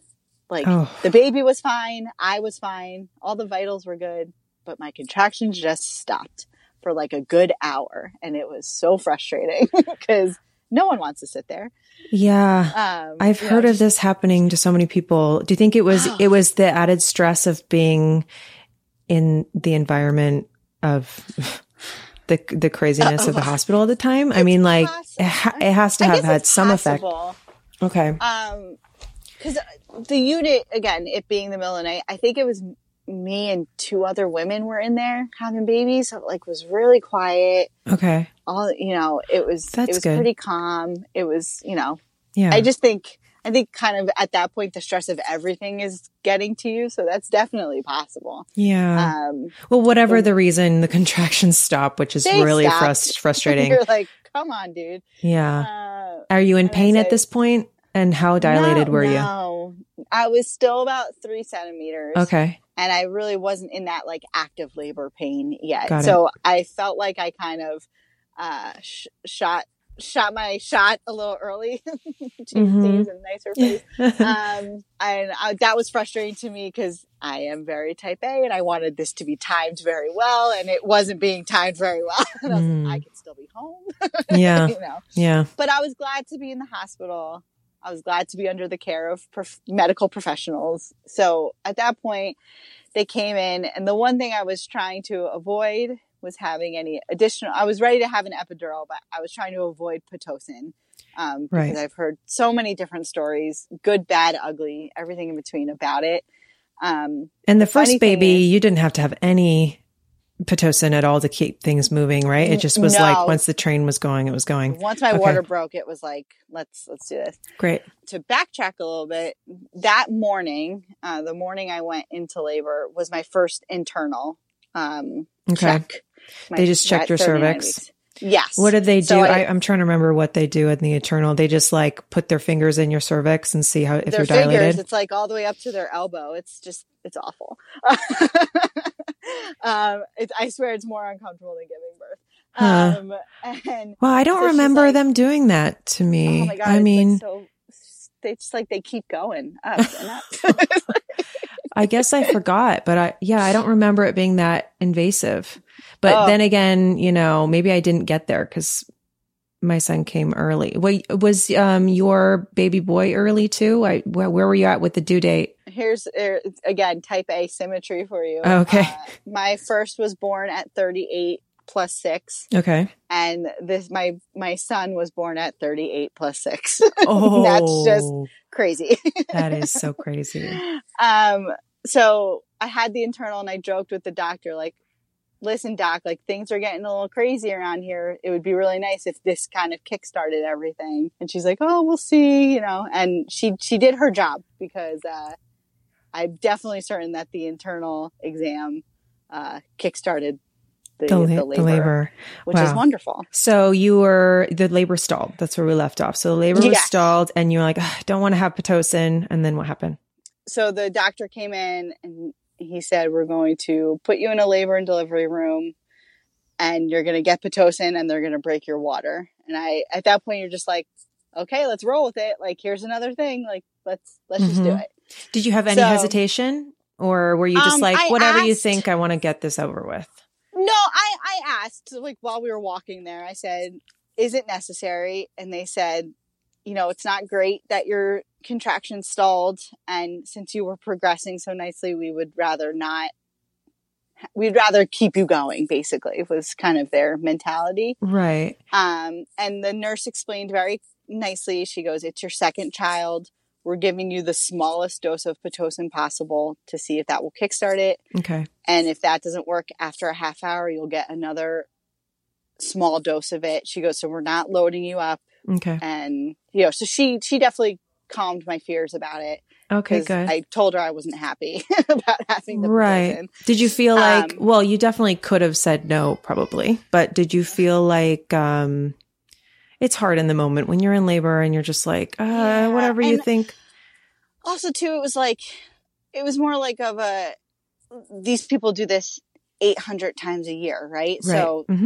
Like Oh. the baby was fine. I was fine. All the vitals were good, but my contractions just stopped for like a good hour. And it was so frustrating because no one wants to sit there. yeah. Um, I've know, heard of just- this happening to so many people. Do you think it was it was the added stress of being in the environment of the the craziness of the hospital at the time? I mean, like it, ha- it has to have had some effect. Okay. Um, because the unit again, it being the middle of the night, I think it was me and two other women were in there having babies. So it, like was really quiet. Okay. All you know, it was That's it was good. pretty calm. It was you know, Yeah. I just think I think kind of at that point the stress of everything is getting to you, so that's definitely possible. yeah. Um, well, whatever the reason, the contractions stop, which is really frust- frustrating. you're like, come on, dude. Yeah. Uh, Are you in pain at this point? And how dilated no, were you? No, I was still about three centimeters. Okay. and I really wasn't in that like active labor pain yet. Got it. so I felt like I kind of uh, sh- shot shot my shot a little early to Mhm. use a nicer phrase. um, and I, that was frustrating to me because I am very type A and I wanted this to be timed very well, and it wasn't being timed very well. and I was Mm. like, I can still be home, yeah. you know. Yeah. But I was glad to be in the hospital. I was glad to be under the care of prof- medical professionals. So at that point, they came in, and the one thing I was trying to avoid was having any additional. I was ready to have an epidural, but I was trying to avoid pitocin. Um, because Right. I've heard so many different stories, good, bad, ugly, everything in between about it. Um, And the first baby, is- you didn't have to have any pitocin at all to keep things moving, right? It just was No. like once the train was going, it was going. once my Okay. water broke, it was like, let's let's do this. Great. to backtrack a little bit, that morning, uh, the morning I went into labor was my first internal um, Okay. check. My- They just checked your cervix? Yes. What did they do? So I, I'm trying to remember what they do in the internal. They just like put their fingers in your cervix and see how if you're fingers, dilated. it's like all the way up to their elbow. It's just, it's awful. um, it's, I swear it's more uncomfortable than giving birth. Huh. Um, and Well, I don't so remember like- them doing that to me. oh my God, I mean, like so, they just like, they keep going up and up. I guess I forgot, but I yeah, I don't remember it being that invasive. But Oh. then again, you know, maybe I didn't get there because my son came early. Wait, was um your baby boy early too? I where, where were you at with the due date? here's er, again type A symmetry for you. Okay. Uh, my first was born at 38 plus 6 Okay. and this my my son was born at 38 plus 6. Oh, That's just crazy. that is so crazy. um so I had the internal and I joked with the doctor like listen doc like things are getting a little crazy around here it would be really nice if this kind of kickstarted everything and she's like oh we'll see you know and she she did her job because uh i'm definitely certain that the internal exam uh kickstarted the, The, the the labor, labor. which is wonderful So you were the labor stalled. That's where we left off. So the labor was stalled, and you were like, I don't want to have pitocin. And then what happened? So the doctor came in and he said we're going to put you in a labor and delivery room and you're going to get pitocin and they're going to break your water. And i at that point you're just like okay let's roll with it. Like here's another thing. Like let's let's just do Mhm. it. Did you have any So- hesitation, or were you just Um, like, I whatever you think, I want to get this over with? no i i asked like while we were walking there i said is it necessary? And they said you know it's not great that your contraction stalled and since you were progressing so nicely we would rather not we'd rather keep you going basically was kind of their mentality. Right. um, and the nurse explained very nicely she goes it's your second child. We're giving you the smallest dose of pitocin possible to see if that will kickstart it. Okay. and if that doesn't work after a half hour you'll get another small dose of it. She goes so we're not loading you up Okay. and you know so she she definitely calmed my fears about it Okay. Good. i told her i wasn't happy about having the right. pitocin. Did you feel like, Um, well, you definitely could have said no, probably, but did you feel like, um, it's hard in the moment when you're in labor and you're just like, uh, Yeah, whatever you think. also too it was like it was more like of a these people do this 800 times a year right, so Right.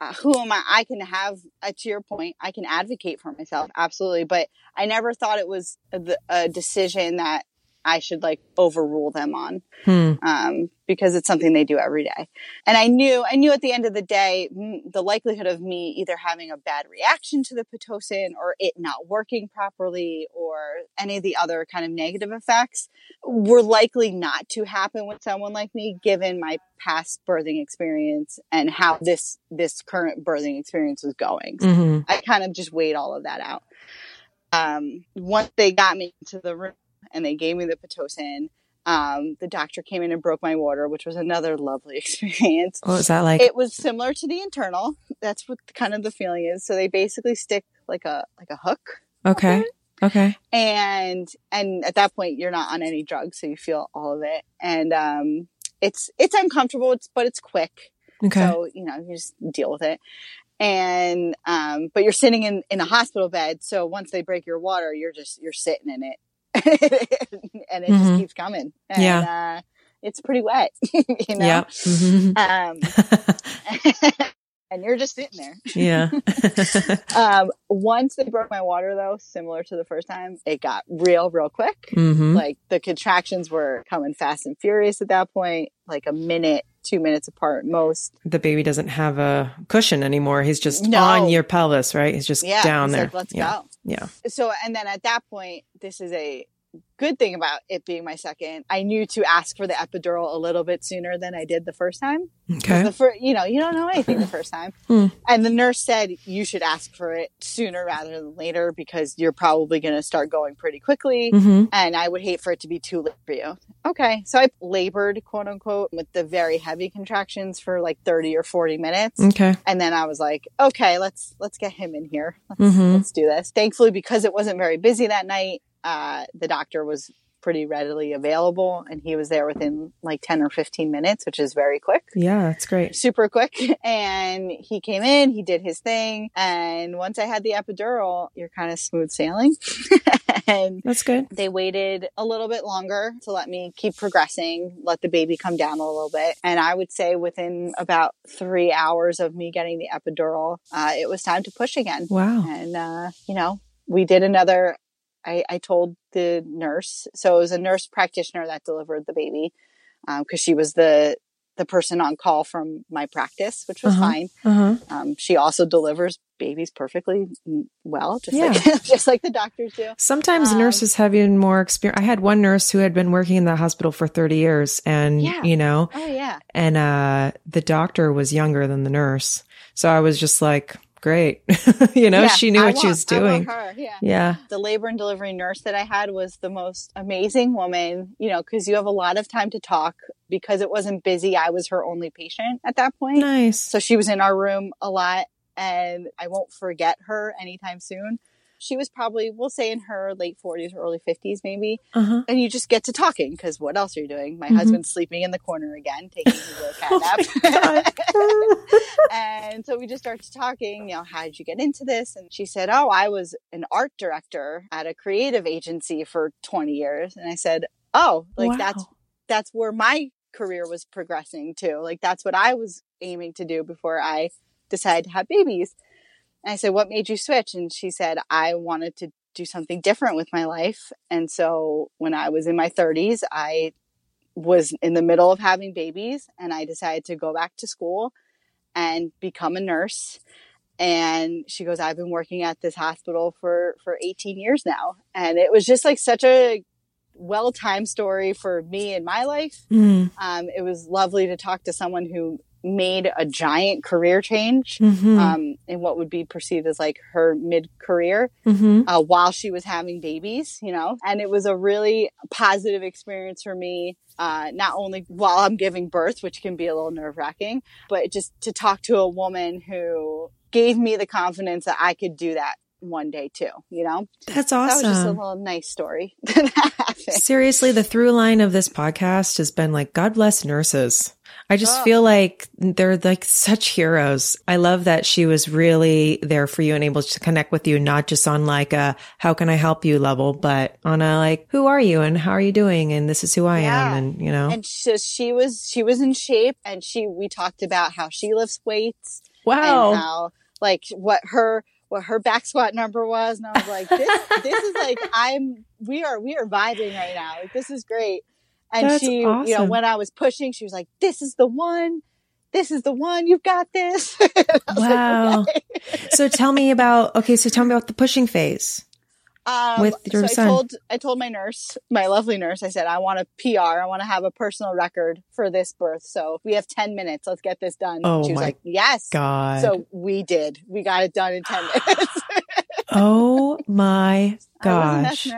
Uh, who am i? I can have uh, to your point i can advocate for myself absolutely but i never thought it was a, a decision that i should like overrule them on Hmm. um, because it's something they do every day. And I knew, I knew at the end of the day, mm, the likelihood of me either having a bad reaction to the Pitocin or it not working properly or any of the other kind of negative effects were likely not to happen with someone like me, given my past birthing experience and how this, this current birthing experience was going. So Mhm. I kind of just weighed all of that out. Um, once they got me into the room and they gave me the Pitocin, um, the doctor came in and broke my water, which was another lovely experience. What was that like? It was similar to the internal. That's what kind of the feeling is. So they basically stick like a like a hook, okay. Okay. and and at that point you're not on any drugs, so you feel all of it, and um, it's it's uncomfortable, it's but it's quick. Okay. So, you know, you just deal with it. And, um, but you're sitting in, in a hospital bed. So once they break your water, you're just, you're sitting in it and it Mhm. just keeps coming. And, uh, it's pretty wet, you know? Yep. Mhm. Um, and you're just sitting there. yeah. Um, once they broke my water though, similar to the first time, it got real, real quick. hmm Like the contractions were coming fast and furious at that point, like a minute, two minutes apart most. the baby doesn't have a cushion anymore. He's just No. on your pelvis, right? He's just Yeah. down it's there. like, let's yeah. go. Yeah. so and then at that point this is a good thing about it being my second i knew to ask for the epidural a little bit sooner than i did the first time. Okay. the first you know you don't know anything the first time Hmm. and the nurse said you should ask for it sooner rather than later because you're probably going to start going pretty quickly hmm and i would hate for it to be too late for you okay so i labored quote unquote with the very heavy contractions for like 30 or 40 minutes Okay. and then I was like, okay, let's let's get him in here. Let's, Mhm. let's do this. Thankfully, because it wasn't very busy that night, uh, the doctor was pretty readily available, and he was there within like ten or fifteen minutes, which is very quick. Yeah, that's great. Super quick. And he came in, he did his thing. And once I had the epidural, you're kind of smooth sailing. and That's good. they waited a little bit longer to let me keep progressing, let the baby come down a little bit. And I would say within about three hours of me getting the epidural, uh, it was time to push again. Wow. And, uh, you know, we did another, I, I told the nurse, so it was a nurse practitioner that delivered the baby, um, cause she was the, the person on call from my practice, which was Uh-huh. fine. Uh huh. Um, she also delivers babies perfectly mm, well, just Yeah. like, just like the doctors do. Sometimes Um, nurses have even more experience. I had one nurse who had been working in the hospital for 30 years and, Yeah. you know, Oh yeah. and uh the doctor was younger than the nurse. So I was just like, great. you know, Yeah, she knew I what she was doing. her, yeah. Yeah. The labor and delivery nurse that I had was the most amazing woman, you know, because you have a lot of time to talk. Because it wasn't busy, I was her only patient at that point. Nice. So she was in our room a lot, and I won't forget her anytime soon. She was probably, we'll say, in her late 40s or early 50s, maybe. Uh-huh. And you just get to talking because what else are you doing? My Mhm. husband's sleeping in the corner again, taking his little Oh cat nap. God. and so we just started talking, you know, how did you get into this? And she said, Oh, I was an art director at a creative agency for 20 years. And I said, Oh, like Wow. that's, that's where my career was progressing to. Like that's what I was aiming to do before I decided to have babies. And I said, What made you switch? And she said, I wanted to do something different with my life. And so when I was in my 30s, I was in the middle of having babies and I decided to go back to school and become a nurse. And she goes, I've been working at this hospital for, for 18 years now. And it was just like such a well timed story for me in my life. Mm. Um, it was lovely to talk to someone who made a giant career change Mhm. um, in what would be perceived as like her mid career Mhm. uh, while she was having babies, you know, and it was a really positive experience for me. Uh, not only while I'm giving birth, which can be a little nerve wracking, but just to talk to a woman who gave me the confidence that I could do that one day too, you know? That's awesome. That was just a little nice story that happened. Seriously, the through line of this podcast has been like, God bless nurses. I just Oh. feel like they're like such heroes. I love that she was really there for you and able to connect with you, not just on like a how can I help you level, but on a like who are you and how are you doing and this is who I Yeah. am and you know. And so she was she was in shape, and she we talked about how she lifts weights wow. and how like what her what her back squat number was, and I was like, this this is like I'm we are we are vibing right now. Like this is great. And That's she, you know, when I was pushing, she was like, "This is the one. This is the one. You've got this." Was like, Wow. "Okay." so tell me about okay, so tell me about the pushing phase. Um, With your so son. I told I told my nurse, my lovely nurse, I said I want a PR. I want to have a personal record for this birth. So we have ten minutes. Let's get this done. Oh she was my like, "Yes." God. So we did. We got it done in ten minutes. Oh my gosh.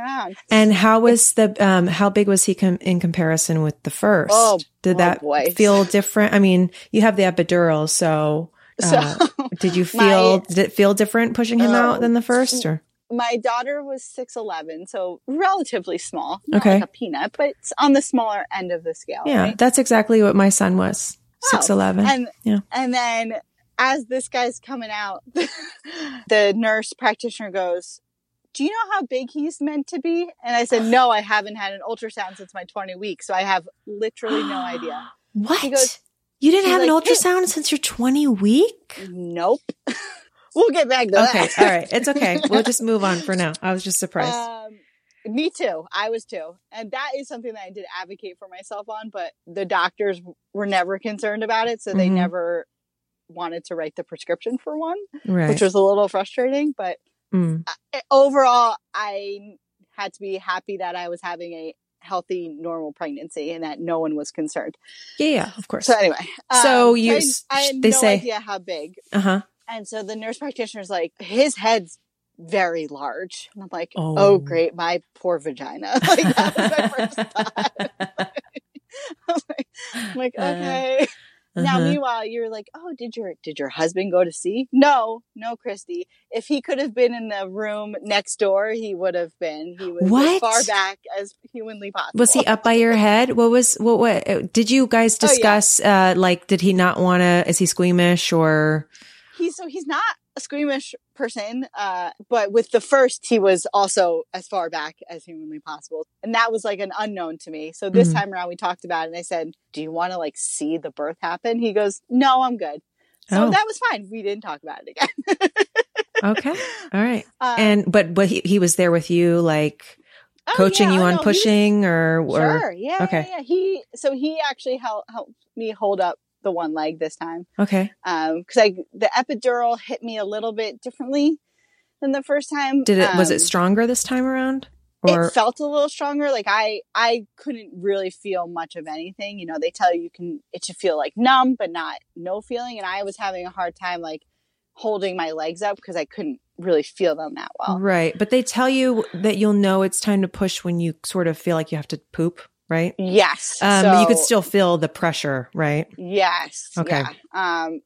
And how was the um how big was he com- in comparison with the first? Oh, did oh that boy. feel different? I mean, you have the epidural, so So uh, did you feel My- did it feel different pushing him out Oh. than the first or my daughter was six eleven, so relatively small. Okay. like a peanut, but it's on the smaller end of the scale. Yeah, right? that's exactly what my son was. Oh, 6'11. And Yeah. and then as this guy's coming out, the nurse practitioner goes, "Do you know how big he's meant to be?" And I said, "No, I haven't had an ultrasound since my 20 weeks, so I have literally no idea." what? He goes- you didn't have an like, "Hey." ultrasound since you're 20 week? Nope. we'll get back to Okay, that. Okay. All right. It's okay. We'll just move on for now. I was just surprised. Um, me too. I was too. And that is something that I did advocate for myself on, but the doctors were never concerned about it. So they Mhm. never wanted to write the prescription for one, right. which was a little frustrating. But Mm. Overall, I had to be happy that I was having a healthy, normal pregnancy and that no one was concerned. Yeah, yeah, of course. So anyway, So um, you I, I had they no say- idea how big. Uh-huh. And so the nurse practitioner's like, his head's very large. And I'm like, Oh. oh, great, my poor vagina. Like, that was my first thought. I'm like, I'm like, Uh, okay. Now, Uh-huh. meanwhile, you're like, oh, did your did your husband go to see? No, no, Christy. If he could have been in the room next door, he would have been. He was What? as far back as humanly possible. Was he up by your head? What was what? What uh, did you guys Oh, yeah. discuss? uh Like, did he not want to? Is he squeamish or? he's so he's not a squeamish person uh but with the first he was also as far back as humanly possible and that was like an unknown to me so this Mhm. time around we talked about it and i said do you want to like see the birth happen he goes no i'm good so Oh. that was fine we didn't talk about it again Okay, all right. Um, And but but he he was there with you, like oh, coaching yeah, you oh, on no, pushing or or. sure yeah, okay. yeah yeah he so he actually helped helped me hold up the one leg this time Okay. um because i the epidural hit me a little bit differently than the first time Did it was Um, it stronger this time around? Or it felt a little stronger. Like I, I couldn't really feel much of anything. You know, they tell you you can, it should feel like numb, but not no feeling. And I was having a hard time like holding my legs up because I couldn't really feel them that well. right, but they tell you that you'll know it's time to push when you sort of feel like you have to poop, right? Yes. Um, you could still feel the pressure, right? Yes. Okay. Yeah. Um,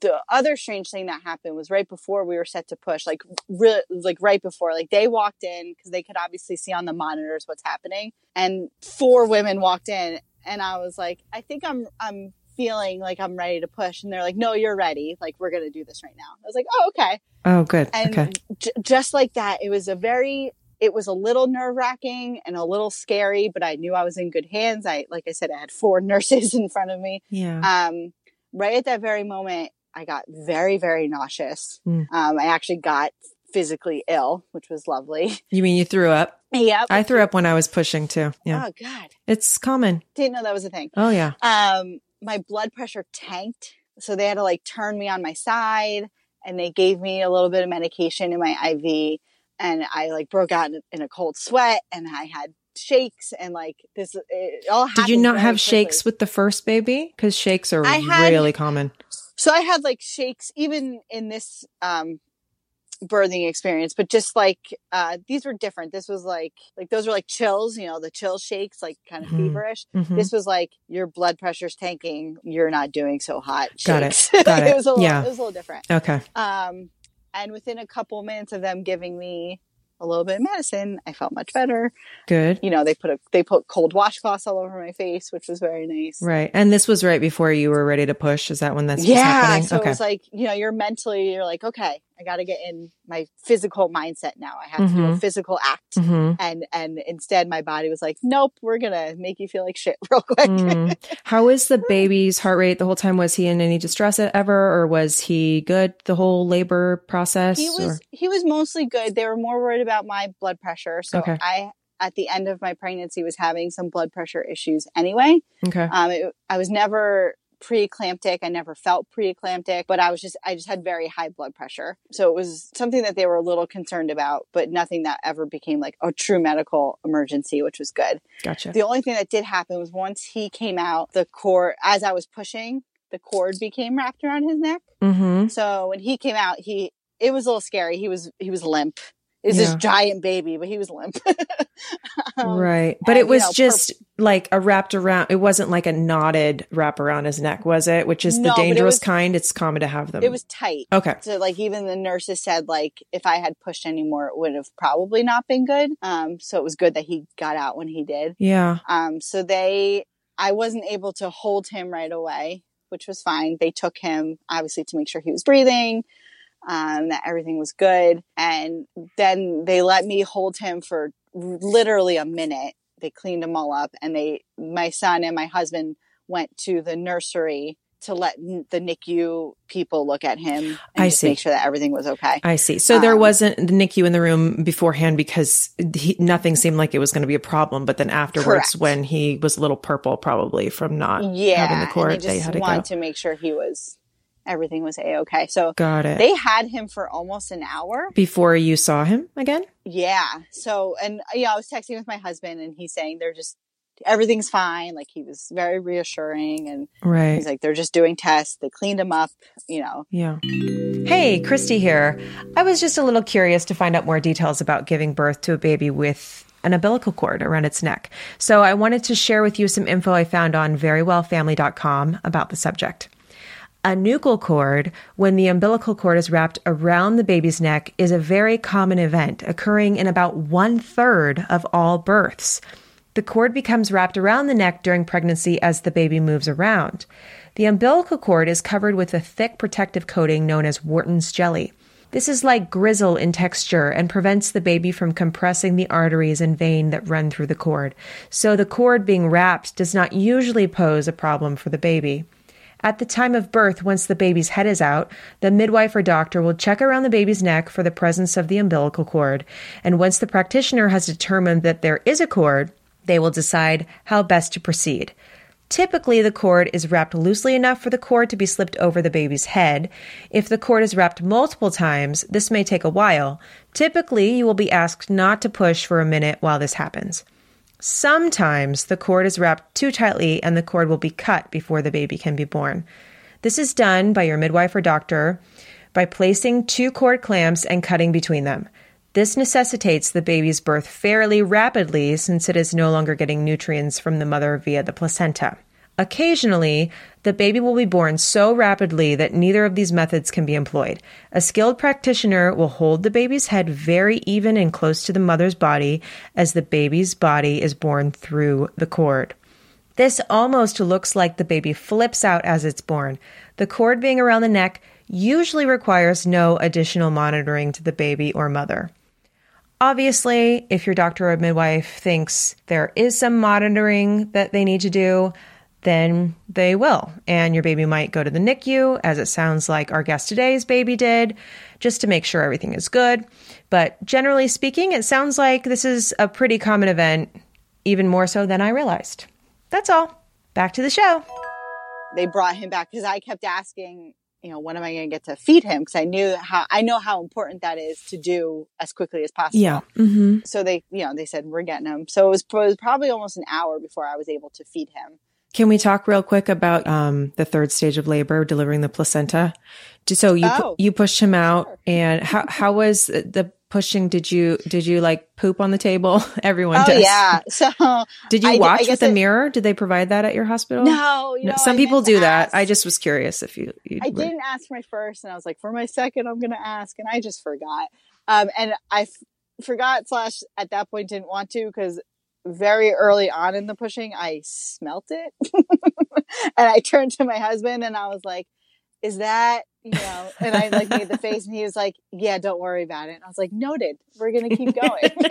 the other strange thing that happened was right before we were set to push, like really, like right before, like they walked in because they could obviously see on the monitors what's happening, and four women walked in, and I was like, I think I'm, I'm feeling like I'm ready to push, and they're like, No, you're ready. Like we're gonna do this right now. I was like, Oh, okay. Oh, good. And okay. j- just like that, it was a very, it was a little nerve wracking and a little scary, but I knew I was in good hands. I, like I said, I had four nurses in front of me. Yeah. Um, right at that very moment, I got very, very nauseous. Mm. Um, I actually got physically ill, which was lovely. You mean you threw up? yep. I threw up when I was pushing too. Yeah. Oh God, It's common. didn't know that was a thing. Oh yeah. Um, my blood pressure tanked, so they had to like turn me on my side, and they gave me a little bit of medication in my IV, and I like broke out in, in a cold sweat, and I had shakes, and like this, it all. Did you not have shakes with the first baby? Because shakes are had- really common. So I had like shakes even in this um birthing experience, but just like uh these were different. This was like like those were like chills, you know, the chill shakes, like kind of Mhm. feverish. Mhm. This was like your blood pressure's tanking, you're not doing so hot. Got it. shakes. Got it. was a little Yeah. it was a little different. Okay. Um and within a couple minutes of them giving me a little bit of medicine, I felt much better. Good. You know, they put a they put cold washcloths all over my face, which was very nice. Right. And this was right before you were ready to push. Is that when that's yeah. happening? So okay. it was like, you know, you're mentally you're like, okay, I got to get in my physical mindset now. I have to do a Mhm. physical act. Mhm. And and instead my body was like, nope, we're going to make you feel like shit real quick. Mm. How is the baby's heart rate the whole time? Was he in any distress ever, or was he good the whole labor process? He or- was he was mostly good. They were more worried about my blood pressure. So Okay. I at the end of my pregnancy was having some blood pressure issues anyway. okay. Um, it, I was never preeclamptic. I never felt preeclamptic, but I was just I just had very high blood pressure. So it was something that they were a little concerned about, but nothing that ever became like a true medical emergency, which was good. Gotcha. The only thing that did happen was once he came out, the cord as I was pushing, the cord became wrapped around his neck. Mm-hmm. So when he came out, he it was a little scary. He was he was limp. Was Yeah. this giant baby, but he was limp. Um, right. But and, it you was know, just like a wrapped around. It wasn't like a knotted wrap around his neck, was it? Which is No, the but it dangerous was- kind. It's common to have them. It was tight. okay. So like even the nurses said like if I had pushed anymore, it would have probably not been good. Um, so it was good that he got out when he did. Yeah. Um, so they, I wasn't able to hold him right away, which was fine. They took him obviously to make sure he was breathing, um, that everything was good. And then they let me hold him for literally a minute. They cleaned him all up and they, my son and my husband went to the nursery to let the NICU people look at him and I see. make sure that everything was okay. I see. So there Um, wasn't the NICU in the room beforehand because he, nothing seemed like it was going to be a problem. But then afterwards, Correct. when he was a little purple, probably from not yeah. having the cord, they they had to wanted go. to make sure he was, everything was a-okay. So Got it. they had him for almost an hour. Before you saw him again? Yeah. So, and yeah, I was texting with my husband and he's saying they're just, everything's fine. Like he was very reassuring and Right. he's like, they're just doing tests. They cleaned him up, you know. Yeah. Hey, Christy here. I was just a little curious to find out more details about giving birth to a baby with an umbilical cord around its neck. So I wanted to share with you some info I found on verywellfamily.com about the subject. A nuchal cord, when the umbilical cord is wrapped around the baby's neck, is a very common event occurring in about one third of all births. The cord becomes wrapped around the neck during pregnancy as the baby moves around. The umbilical cord is covered with a thick protective coating known as Wharton's jelly. This is like gristle in texture and prevents the baby from compressing the arteries and vein that run through the cord. So the cord being wrapped does not usually pose a problem for the baby. At the time of birth, once the baby's head is out, the midwife or doctor will check around the baby's neck for the presence of the umbilical cord. And once the practitioner has determined that there is a cord, they will decide how best to proceed. Typically, the cord is wrapped loosely enough for the cord to be slipped over the baby's head. If the cord is wrapped multiple times, this may take a while. Typically, you will be asked not to push for a minute while this happens. Sometimes the cord is wrapped too tightly and the cord will be cut before the baby can be born. This is done by your midwife or doctor by placing two cord clamps and cutting between them. This necessitates the baby's birth fairly rapidly since it is no longer getting nutrients from the mother via the placenta. Occasionally, the baby will be born so rapidly that neither of these methods can be employed. A skilled practitioner will hold the baby's head very even and close to the mother's body as the baby's body is born through the cord. This almost looks like the baby flips out as it's born. The cord being around the neck usually requires no additional monitoring to the baby or mother. Obviously, if your doctor or midwife thinks there is some monitoring that they need to do, then they will. And your baby might go to the NICU, as it sounds like our guest today's baby did, just to make sure everything is good. But generally speaking, it sounds like this is a pretty common event, even more so than I realized. That's all. Back to the show. They brought him back because I kept asking, you know, when am I going to get to feed him? Because I knew how, I know how important that is to do as quickly as possible. Mm-hmm. So they, you know, they said, we're getting him. So it was, it was probably almost an hour before I was able to feed him. Can we talk real quick about um, the third stage of labor, delivering the placenta? So you Oh, you pushed him out, and how how was the pushing? Did you did you like poop on the table? Everyone Oh does. yeah. So Did you I- I watch with guess a mirror? Did they provide that at your hospital? no, know, some I people do that. ask. I just was curious if you. you I were- didn't ask my first, and I was like, for my second, I'm going to ask, and I just forgot. Um, and I, f- forgot slash at that point didn't want to because very early on in the pushing, I smelt it. and I turned to my husband and I was like, is that, you know, and I like made the face and he was like, yeah, don't worry about it. And I was like, noted. We're going to keep going.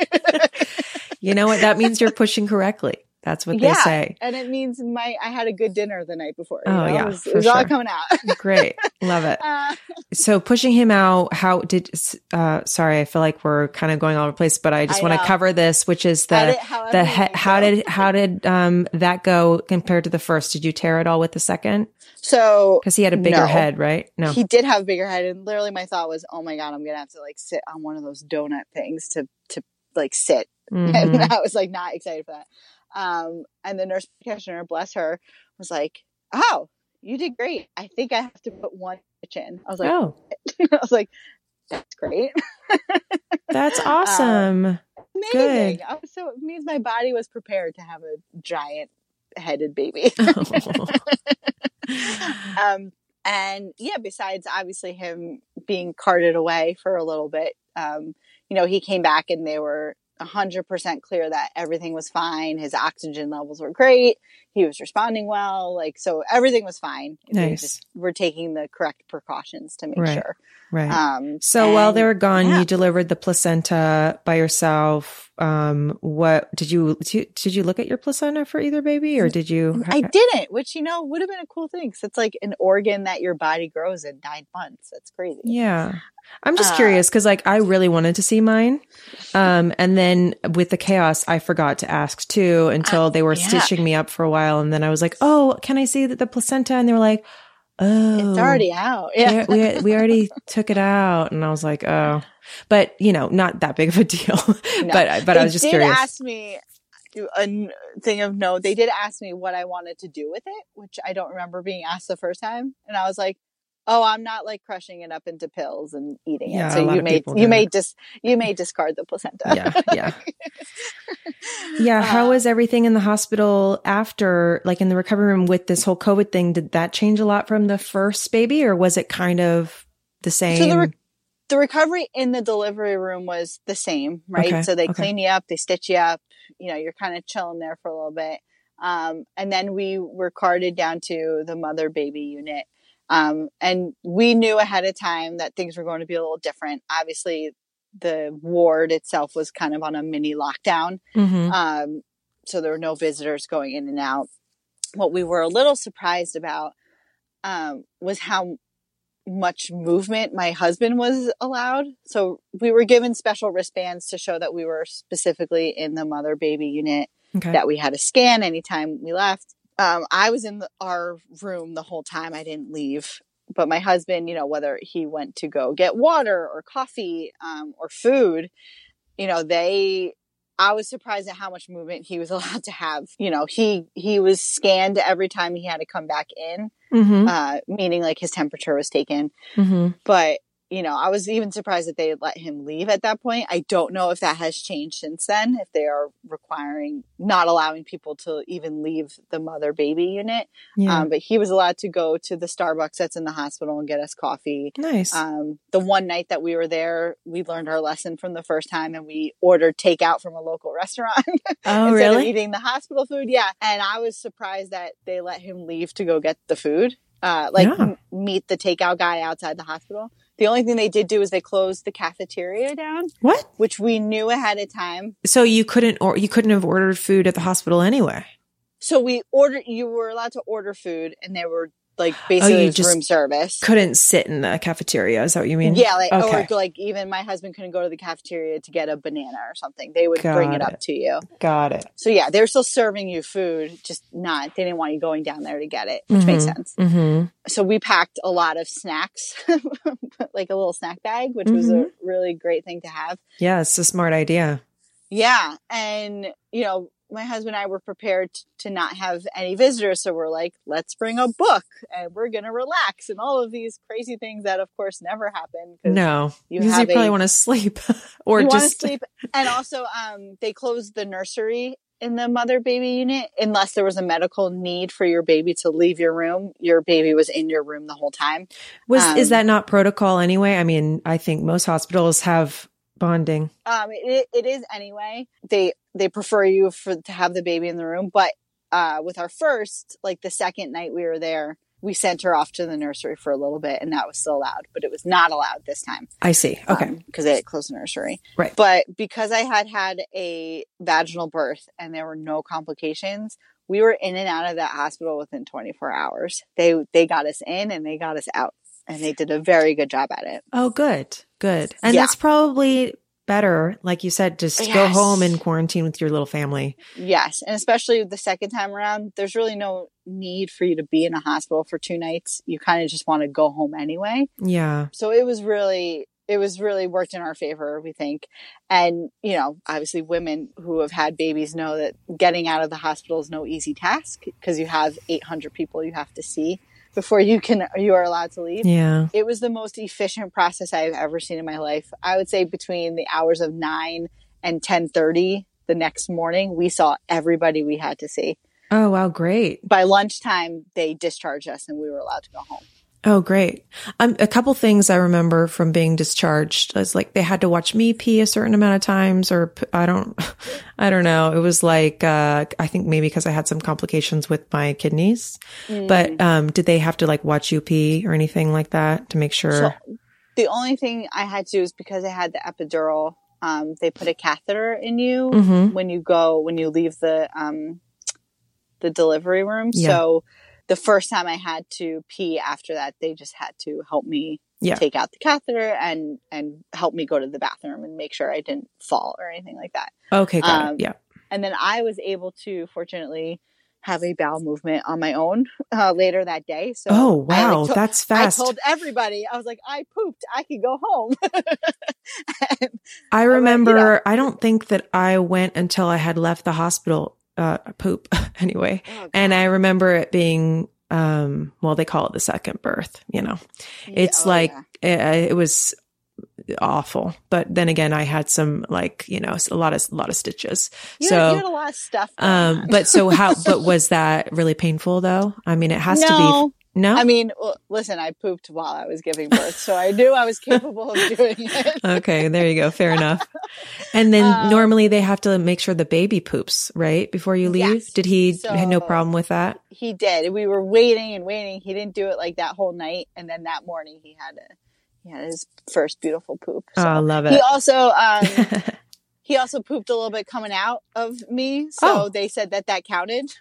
you know what? That means you're pushing correctly. That's what yeah, they say. And it means my I had a good dinner the night before. Oh know? yeah, it was, it was sure. all coming out. Great, love it. Uh, So pushing him out, how did? Uh, sorry, I feel like we're kind of going all over the place, but I just want to cover this, which is the however the he- how did how did um that go compared to the first? Did you tear it all with the second? so Because he had a bigger No. head, right? No. he did have a bigger head, and literally my thought was, oh my god, I'm gonna have to like sit on one of those donut things to to like sit, Mhm. and I was like not excited for that. Um, and the nurse practitioner, bless her, was like, oh, you did great. I think I have to put one stitch in. I was like, oh, I was like, that's great. that's awesome. Amazing. Good. I was so it means my body was prepared to have a giant headed baby. um, and yeah, besides obviously him being carted away for a little bit, um, you know, he came back and they were 100% clear that everything was fine. His oxygen levels were great. He was responding well. Like, so everything was fine. Nice. just were taking the correct precautions to make Right. sure. Right. Um, So while they were gone, yeah. you delivered the placenta by yourself. Um, what did you did did you look at your placenta for either baby, or did you? I didn't, which you know would have been a cool thing. Cause it's like an organ that your body grows in nine months. That's crazy. Yeah. I'm just Uh, curious because, like, I really wanted to see mine. Um, and then with the chaos, I forgot to ask too until they were yeah. stitching me up for a while. And then I was like, oh, can I see the, the placenta? And they were like, oh, It's already out. Yeah. we, we, already took it out. And I was like, oh, but you know, not that big of a deal. No. but, but I was just did curious. ask me a thing of no, They did ask me what I wanted to do with it, which I don't remember being asked the first time. And I was like, "Oh, I'm not like crushing it up into pills and eating Yeah, it." So you may you may that. dis you may discard the placenta. yeah. Yeah. Yeah. How Uh, was everything in the hospital after, like in the recovery room with this whole COVID thing? Did that change a lot from the first baby or was it kind of the same? So the re- the recovery in the delivery room was the same, right? Okay, So they okay. clean you up, they stitch you up, you know, you're kind of chilling there for a little bit. Um, and then we were carted down to the mother baby unit. Um, and we knew ahead of time that things were going to be a little different. Obviously, the ward itself was kind of on a mini lockdown. Mhm. Um, so there were no visitors going in and out. What we were a little surprised about um, was how much movement my husband was allowed. So we were given special wristbands to show that we were specifically in the mother baby unit, Okay. that we had a scan anytime we left. Um, I was in the, our room the whole time. I didn't leave. But my husband, you know, whether he went to go get water or coffee um, or food, you know, they I was surprised at how much movement he was allowed to have. You know, he he was scanned every time he had to come back in, Mm-hmm. uh, meaning like his temperature was taken. Mm-hmm. But you know, I was even surprised that they let him leave at that point. I don't know if that has changed since then. If they are requiring not allowing people to even leave the mother baby unit, Yeah. um, but he was allowed to go to the Starbucks that's in the hospital and get us coffee. nice. Um, the one night that we were there, we learned our lesson from the first time and we ordered takeout from a local restaurant oh, instead really? of eating the hospital food. Yeah. And I was surprised that they let him leave to go get the food, uh, like Yeah. m- meet the takeout guy outside the hospital. The only thing they did do is they closed the cafeteria down, what? which we knew ahead of time. So you couldn't, or you couldn't have ordered food at the hospital anyway. So we ordered, you were allowed to order food and they were like basically Oh, you just room service. Couldn't sit in the cafeteria. Is that what you mean? Yeah, like Okay. or like even my husband couldn't go to the cafeteria to get a banana or something. They would Got bring it it. up to you. Got it. So yeah, they're still serving you food, just not. They didn't want you going down there to get it, which makes Mhm. sense. Mm-hmm. So we packed a lot of snacks, like a little snack bag, which was a Mm-hmm. really great thing to have. Yeah, it's a smart idea. Yeah, and you know, my husband and I were prepared to not have any visitors, so we're like, let's bring a book and we're gonna relax and all of these crazy things that, of course, never happen. No, you because you probably want to sleep or just sleep. And also, um, they closed the nursery in the mother baby unit unless there was a medical need for your baby to leave your room. Your baby was in your room the whole time. was. is um, that not protocol anyway? I mean, I think most hospitals have bonding. Um, it, it is anyway. They they prefer you for to have the baby in the room, but uh, with our first, like the second night we were there, we sent her off to the nursery for a little bit, and that was still allowed, but it was not allowed this time. I see. Okay, because um, they had closed the nursery. Right. But because I had had a vaginal birth and there were no complications, we were in and out of that hospital within 24 hours. They they got us in and they got us out, and they did a very good job at it. Oh, good, good. And yeah. that's probably better, like you said, just yes. go home and quarantine with your little family. Yes. And especially the second time around, there's really no need for you to be in a hospital for two nights. You kind of just want to go home anyway. Yeah. So it was really, it was really worked in our favor, we think. And, you know, obviously women who have had babies know that getting out of the hospital is no easy task because you have 800 people you have to see before you can you are allowed to leave. Yeah. It was the most efficient process I've ever seen in my life. I would say between the hours of 9 and 10:30 the next morning, we saw everybody we had to see. Oh, wow, great. By lunchtime, they discharged us and we were allowed to go home. Oh, great. Um, a couple things I remember from being discharged is like they had to watch me pee a certain amount of times or I don't, I don't know. It was like, uh, I think maybe because I had some complications with my kidneys, mm. but, um, did they have to like watch you pee or anything like that to make sure? So the only thing I had to do is because I had the epidural, um, they put a catheter in you mm-hmm. when you go, when you leave the, um, the delivery room. Yeah. So, the first time I had to pee after that, they just had to help me yeah. take out the catheter and and help me go to the bathroom and make sure I didn't fall or anything like that. Okay, got um, it. Yeah. And then I was able to, fortunately, have a bowel movement on my own uh, later that day. So oh wow, I, like, that's fast. I told everybody I was like, I pooped, I can go home. I remember. Like, you know, I don't think that I went until I had left the hospital uh, poop anyway. Oh, and I remember it being, um, well, they call it the second birth, you know, it's oh, like, yeah. it, it, was awful. But then again, I had some like, you know, a lot of, a lot of stitches. You so, had, you had a lot of stuff. Um, but so how, but was that really painful though? I mean, it has no. to be no. I mean, well, listen, I pooped while I was giving birth, so I knew I was capable of doing it. okay, there you go. Fair enough. And then um, normally they have to make sure the baby poops, right? Before you leave. Yes. Did he so had no problem with that? He did. We were waiting and waiting. He didn't do it like that whole night. And then that morning he had a, he had his first beautiful poop. So oh, I love it. He also, um, he also pooped a little bit coming out of me. So oh. they said that that counted.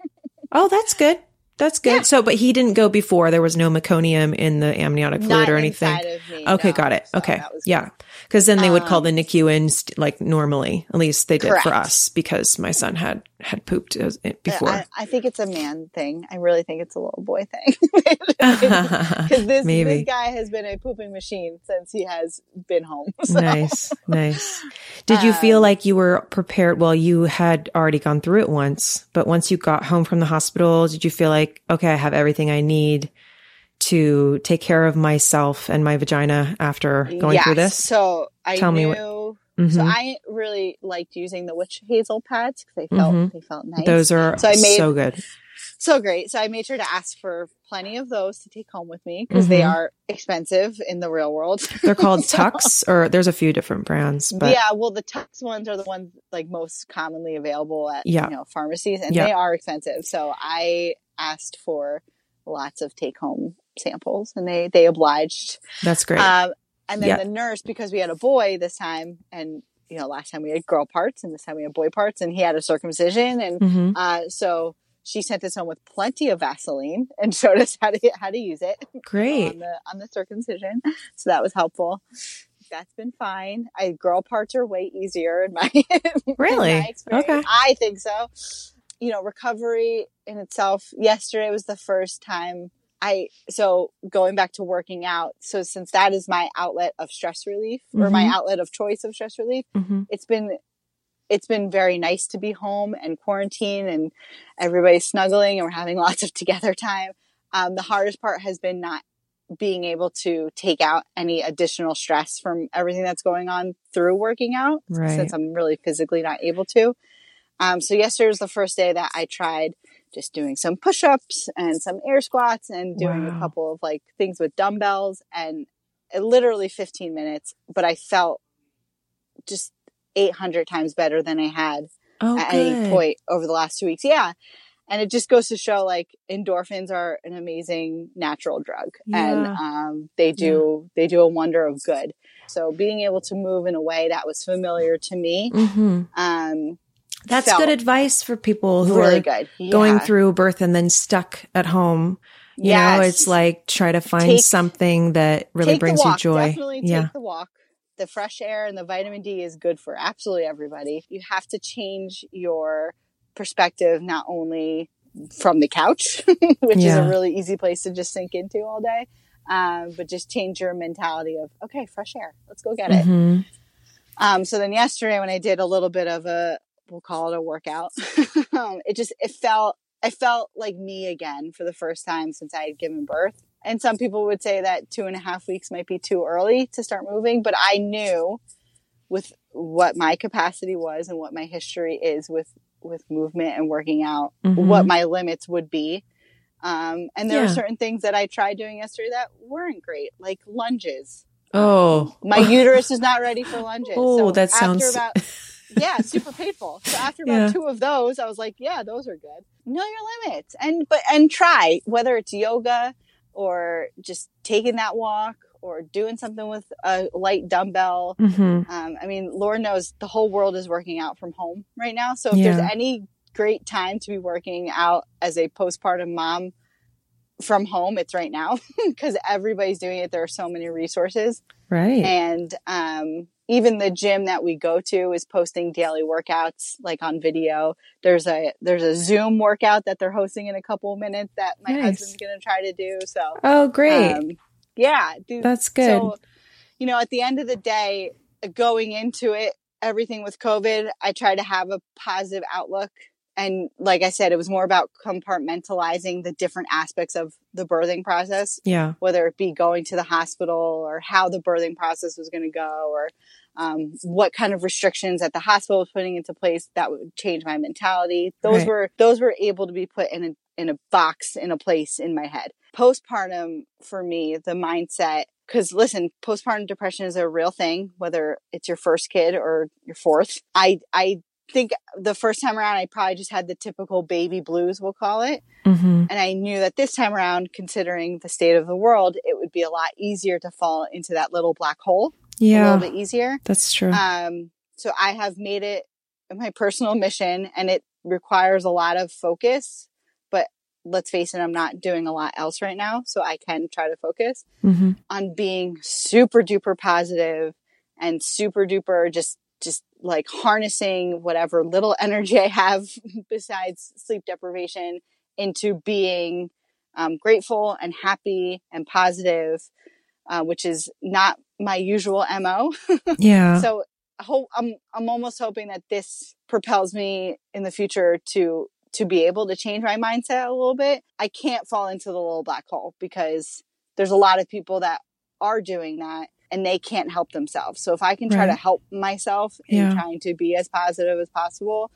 oh, that's good. That's good. Yeah. So, but he didn't go before. There was no meconium in the amniotic fluid Not or anything. Me, okay, no. got it. So okay, yeah. Because then they would um, call the NICU in st- like normally. At least they did correct. for us because my son had had pooped before. I, I, think it's a man thing. I really think it's a little boy thing. Because this, this guy has been a pooping machine since he has been home. So. Nice, nice. Did you um, feel like you were prepared? Well, you had already gone through it once, but once you got home from the hospital, did you feel like, okay, I have everything I need? to take care of myself and my vagina after going yes. through this? So I Tell knew, me what, Mm-hmm. So I really liked using the witch hazel pads because they felt mm-hmm. they felt nice. Those are so, I made, so good, so great. So I made sure to ask for plenty of those to take home with me because mm-hmm. they are expensive in the real world. They're called so, Tucks, or there's a few different brands. But yeah, well, the Tucks ones are the ones like most commonly available at yeah. you know pharmacies, and yeah. they are expensive. So I asked for lots of take home samples, and they they obliged. That's great. Um, and then yeah. the nurse, because we had a boy this time, and you know, last time we had girl parts, and this time we had boy parts, and he had a circumcision, and mm-hmm. uh, so she sent us home with plenty of Vaseline and showed us how to how to use it. Great on the on the circumcision, so that was helpful. That's been fine. I girl parts are way easier in my really in my okay. I think so. You know, recovery in itself. Yesterday was the first time I so going back to working out. So since that is my outlet of stress relief mm-hmm. or my mm-hmm. outlet of choice of stress relief, mm-hmm. it's been it's been very nice to be home and quarantine and everybody's snuggling and we're having lots of together time. Um, the hardest part has been not being able to take out any additional stress from everything that's going on through working out right. since I'm really physically not able to. Um, so yesterday was the first day that I tried just doing some push-ups and some air squats and doing wow. a couple of like things with dumbbells and literally 15 minutes, but I felt just 800 times better than I had Oh, at good. any point over the last two weeks. Yeah. And it just goes to show like endorphins are an amazing natural drug and um, they do, they do a wonder of good. So being able to move in a way that was familiar to me, hmm um, That's felt good advice for people who really are good. going through birth and then stuck at home. You Yes. know, it's like try to find Take- something that really brings you joy. Definitely yeah. take the walk. The fresh air and the vitamin D is good for absolutely everybody. You have to change your perspective not only from the couch, which is a really easy place to just sink into all day, um, but just change your mentality of okay, fresh air, let's go get it. Mhm. Um, so then yesterday when I did a little bit of a, we'll call it a workout, um, it just, it felt, I felt like me again for the first time since I had given birth. And some people would say that two and a half weeks might be too early to start moving, but I knew with what my capacity was and what my history is with, with movement and working out, Mhm. what my limits would be. Um, and there Yeah. were certain things that I tried doing yesterday that weren't great, like lunges. Oh, My uterus is not ready for lunges. Oh, So that sounds- about yeah, super painful. So after about Yeah. two of those, I was like, yeah, those are good. Know your limits and but and try whether it's yoga or just taking that walk or doing something with a light dumbbell. Mhm. Um, I mean, Lord knows the whole world is working out from home right now. So if Yeah. there's any great time to be working out as a postpartum mom from home, it's right now because everybody's doing it. There are so many resources right. and um, even the gym that we go to is posting daily workouts like on video there's a there's a zoom workout that they're hosting in a couple of minutes that my Nice. husband's going to try to do so oh, great. um, yeah dude, That's good. so you know at the end of the day going into it everything with covid i try to have a positive outlook and like i said it was more about compartmentalizing the different aspects of the birthing process yeah. whether it be going to the hospital or how the birthing process was going to go or um, what kind of restrictions that the hospital was putting into place that would change my mentality those Right. were those were able to be put in a in a box in a place in my head postpartum for me the mindset because listen postpartum depression is a real thing whether it's your first kid or your fourth i i think the first time around i probably just had the typical baby blues we'll call it hmm and I knew that this time around, considering the state of the world, it would be a lot easier to fall into that little black hole Yeah. a little bit easier. That's true. Um, so I have made it my personal mission and it requires a lot of focus, but let's face it, I'm not doing a lot else right now. So I can try to focus hmm on being super duper positive and super duper just like harnessing whatever little energy I have besides sleep deprivation into being um, grateful and happy and positive, uh, which is not my usual mo. Yeah. so I hope I'm I'm almost hoping that this propels me in the future to to be able to change my mindset a little bit. I can't fall into the little black hole because there's a lot of people that are doing that and they can't help themselves. So if I can try Right. to help myself in Yeah. trying to be as positive as possible,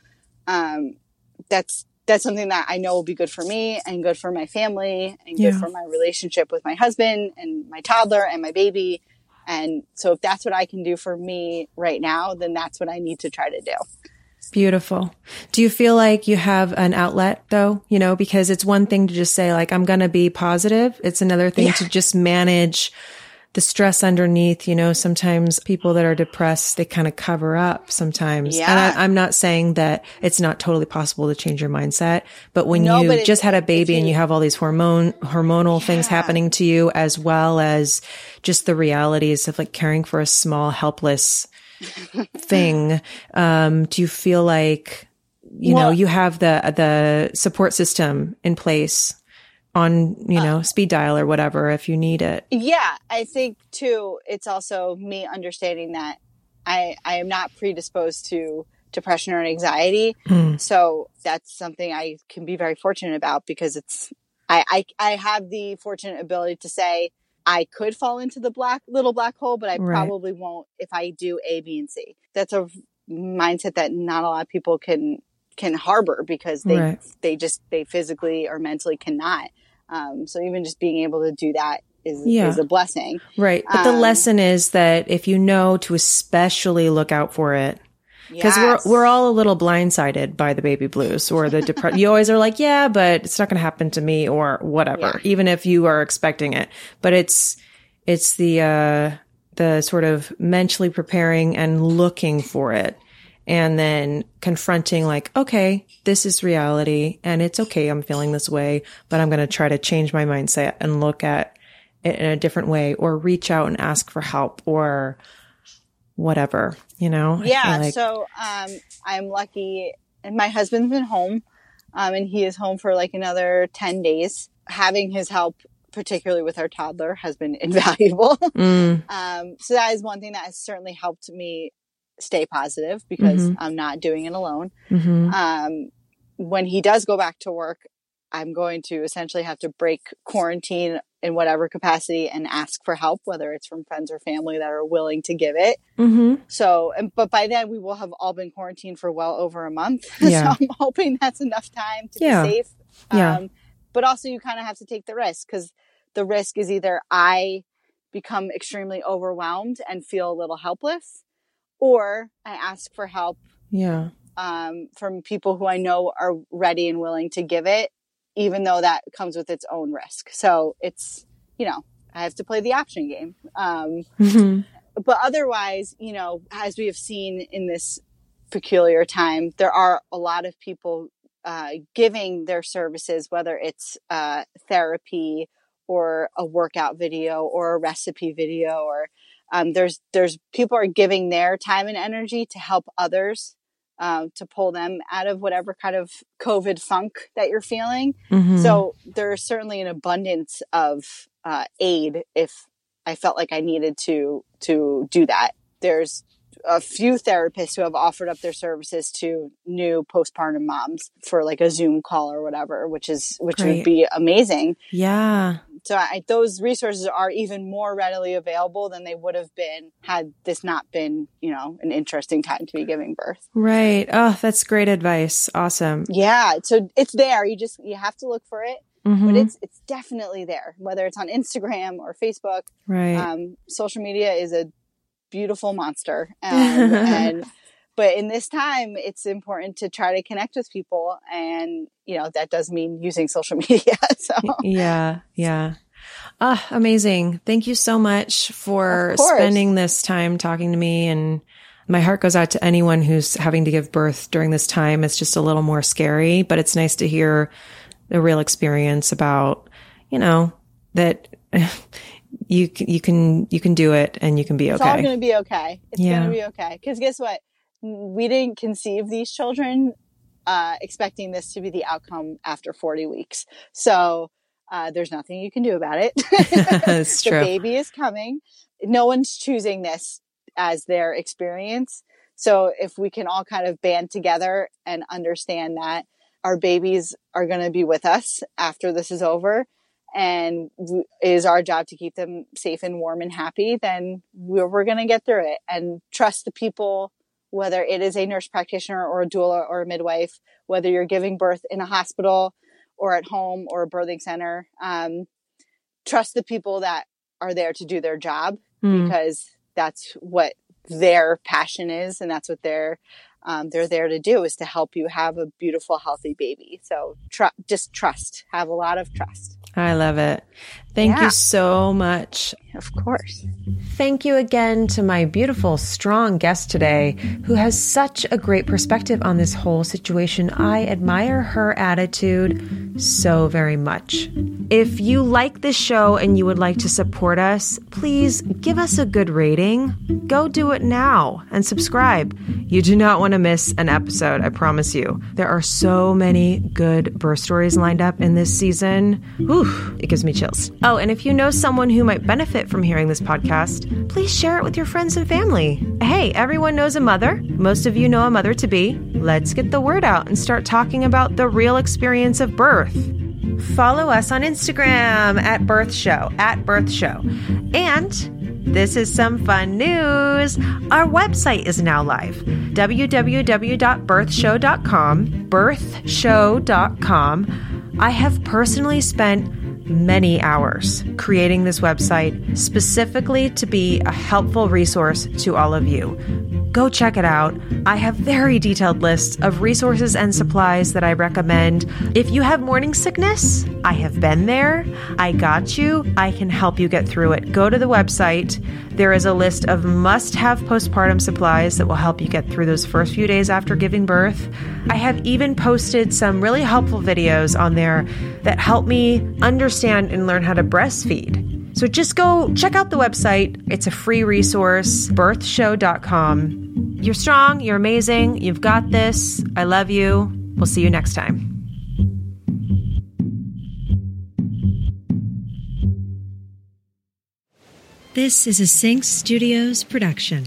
um, that's that's something that I know will be good for me and good for my family and good Yeah. for my relationship with my husband and my toddler and my baby. And so if that's what I can do for me right now, then that's what I need to try to do. Beautiful. Do you feel like you have an outlet though? You know, because it's one thing to just say like, I'm going to be positive. It's another thing Yeah. to just manage the stress underneath. You know, sometimes people that are depressed, they kind of cover up sometimes. And Yeah. I, I'm not saying that it's not totally possible to change your mindset, but when No, you but just had a baby and you- you have all these hormone, hormonal things happening to you, as well as just the realities of like caring for a small, helpless thing um do you feel like you know you have the the support system in place on you Uh, know speed dial or whatever if you need it Yeah, I think too, it's also me understanding that I I am not predisposed to depression or anxiety. Mm. So that's something I can be very fortunate about because it's I, I I have the fortunate ability to say I could fall into the black little black hole, but I Right. probably won't if I do A, B, and C. That's a mindset that not a lot of people can can harbor because they Right. they just they physically or mentally cannot. Um, so even just being able to do that is Yeah. is a blessing. Right. But the Um, lesson is that if you know to especially look out for it, because Yes. we're we're all a little blindsided by the baby blues or the depression. you always are like, yeah, but it's not going to happen to me or whatever, even if you are expecting it. But it's it's the uh, the sort of mentally preparing and looking for it, and then confronting like, okay, this is reality, and it's okay. I'm feeling this way, but I'm going to try to change my mindset and look at it in a different way, or reach out and ask for help, or whatever. You know? Yeah like- so um i'm lucky and my husband's been home um and he is home for like another 10 days having his help particularly with our toddler has been invaluable Mm, um so that is one thing that has certainly helped me stay positive because Mhm. i'm not doing it alone mhm. um when he does go back to work i'm going to essentially have to break quarantine in whatever capacity and ask for help whether it's from friends or family that are willing to give it Mhm. so, and, but by then we will have all been quarantined for well over a month. Yeah. so I'm hoping that's enough time to Yeah. be safe. Yeah. Um, but also you kind of have to take the risk because the risk is either I become extremely overwhelmed and feel a little helpless or I ask for help, Yeah. um, from people who I know are ready and willing to give it, even though that comes with its own risk. So it's, you know, I have to play the option game. Um, Mhm. but otherwise, you know, as we have seen in this peculiar time, there are a lot of people uh, giving their services, whether it's uh, therapy or a workout video or a recipe video, or um, there's there's people are giving their time and energy to help others. Um, to pull them out of whatever kind of COVID funk that you're feeling. Mhm. So there's certainly an abundance of uh, aid if I felt like I needed to to do that. There's a few therapists who have offered up their services to new postpartum moms for like a Zoom call or whatever, which is which Great. would be amazing. yeah. So I, those resources are even more readily available than they would have been had this not been, you know, an interesting time to be giving birth. Right. Oh, that's great advice. Awesome. Yeah, so it's there. You just you have to look for it, Mhm. but it's it's definitely there. Whether it's on Instagram or Facebook, right. um, social media is a beautiful monster um, and but in this time it's important to try to connect with people and you know that does mean using social media so yeah. Yeah. Ah, amazing. Thank you so much for spending this time talking to me. And my heart goes out to anyone who's having to give birth during this time. It's just a little more scary, but it's nice to hear the real experience about, you know, that you can, you can, you can do it and you can be okay. it's all going to be okay it's Yeah. going to be okay because guess what we didn't conceive these children uh, expecting this to be the outcome after 40 weeks so uh, there's nothing you can do about it the true. baby is coming. No one's choosing this as their experience. So if we can all kind of band together and understand that our babies are going to be with us after this is over and it is our job to keep them safe and warm and happy, then we're, we're going to get through it and trust the people, whether it is a nurse practitioner or a doula or a midwife, whether you're giving birth in a hospital or at home or a birthing center. Um, trust the people that are there to do their job Mm. because that's what their passion is and that's what they're um, they're there to do is to help you have a beautiful healthy baby so tr- just trust have a lot of trust I love it. Thank Yeah. you so much. Of course Thank you again to my beautiful, strong guest today, who has such a great perspective on this whole situation. I admire her attitude so very much. If you like this show and you would like to support us, please give us a good rating. Go do it now and subscribe. You do not want to miss an episode, I promise you. There are so many good birth stories lined up in this season. Whew, it gives me chills. Oh, and if you know someone who might benefit from hearing this podcast, please share it with your friends and family. Hey, everyone knows a mother. Most of you know a mother to be. Let's get the word out and start talking about the real experience of birth. Follow us on Instagram at Birth Show, at Birth Show. And this is some fun news. Our website is now live www.birthshow.com, birthshow.com. I have personally spent many hours creating this website specifically to be a helpful resource to all of you. Go check it out. I have very detailed lists of resources and supplies that I recommend. If you have morning sickness, I have been there. I got you. I can help you get through it. Go to the website. There is a list of must have postpartum supplies that will help you get through those first few days after giving birth. I have even posted some really helpful videos on there that help me understand and learn how to breastfeed. So just go check out the website. It's a free resource, birthshow.com. You're strong, you're amazing, you've got this. I love you. We'll see you next time. This is a Sync Studios production.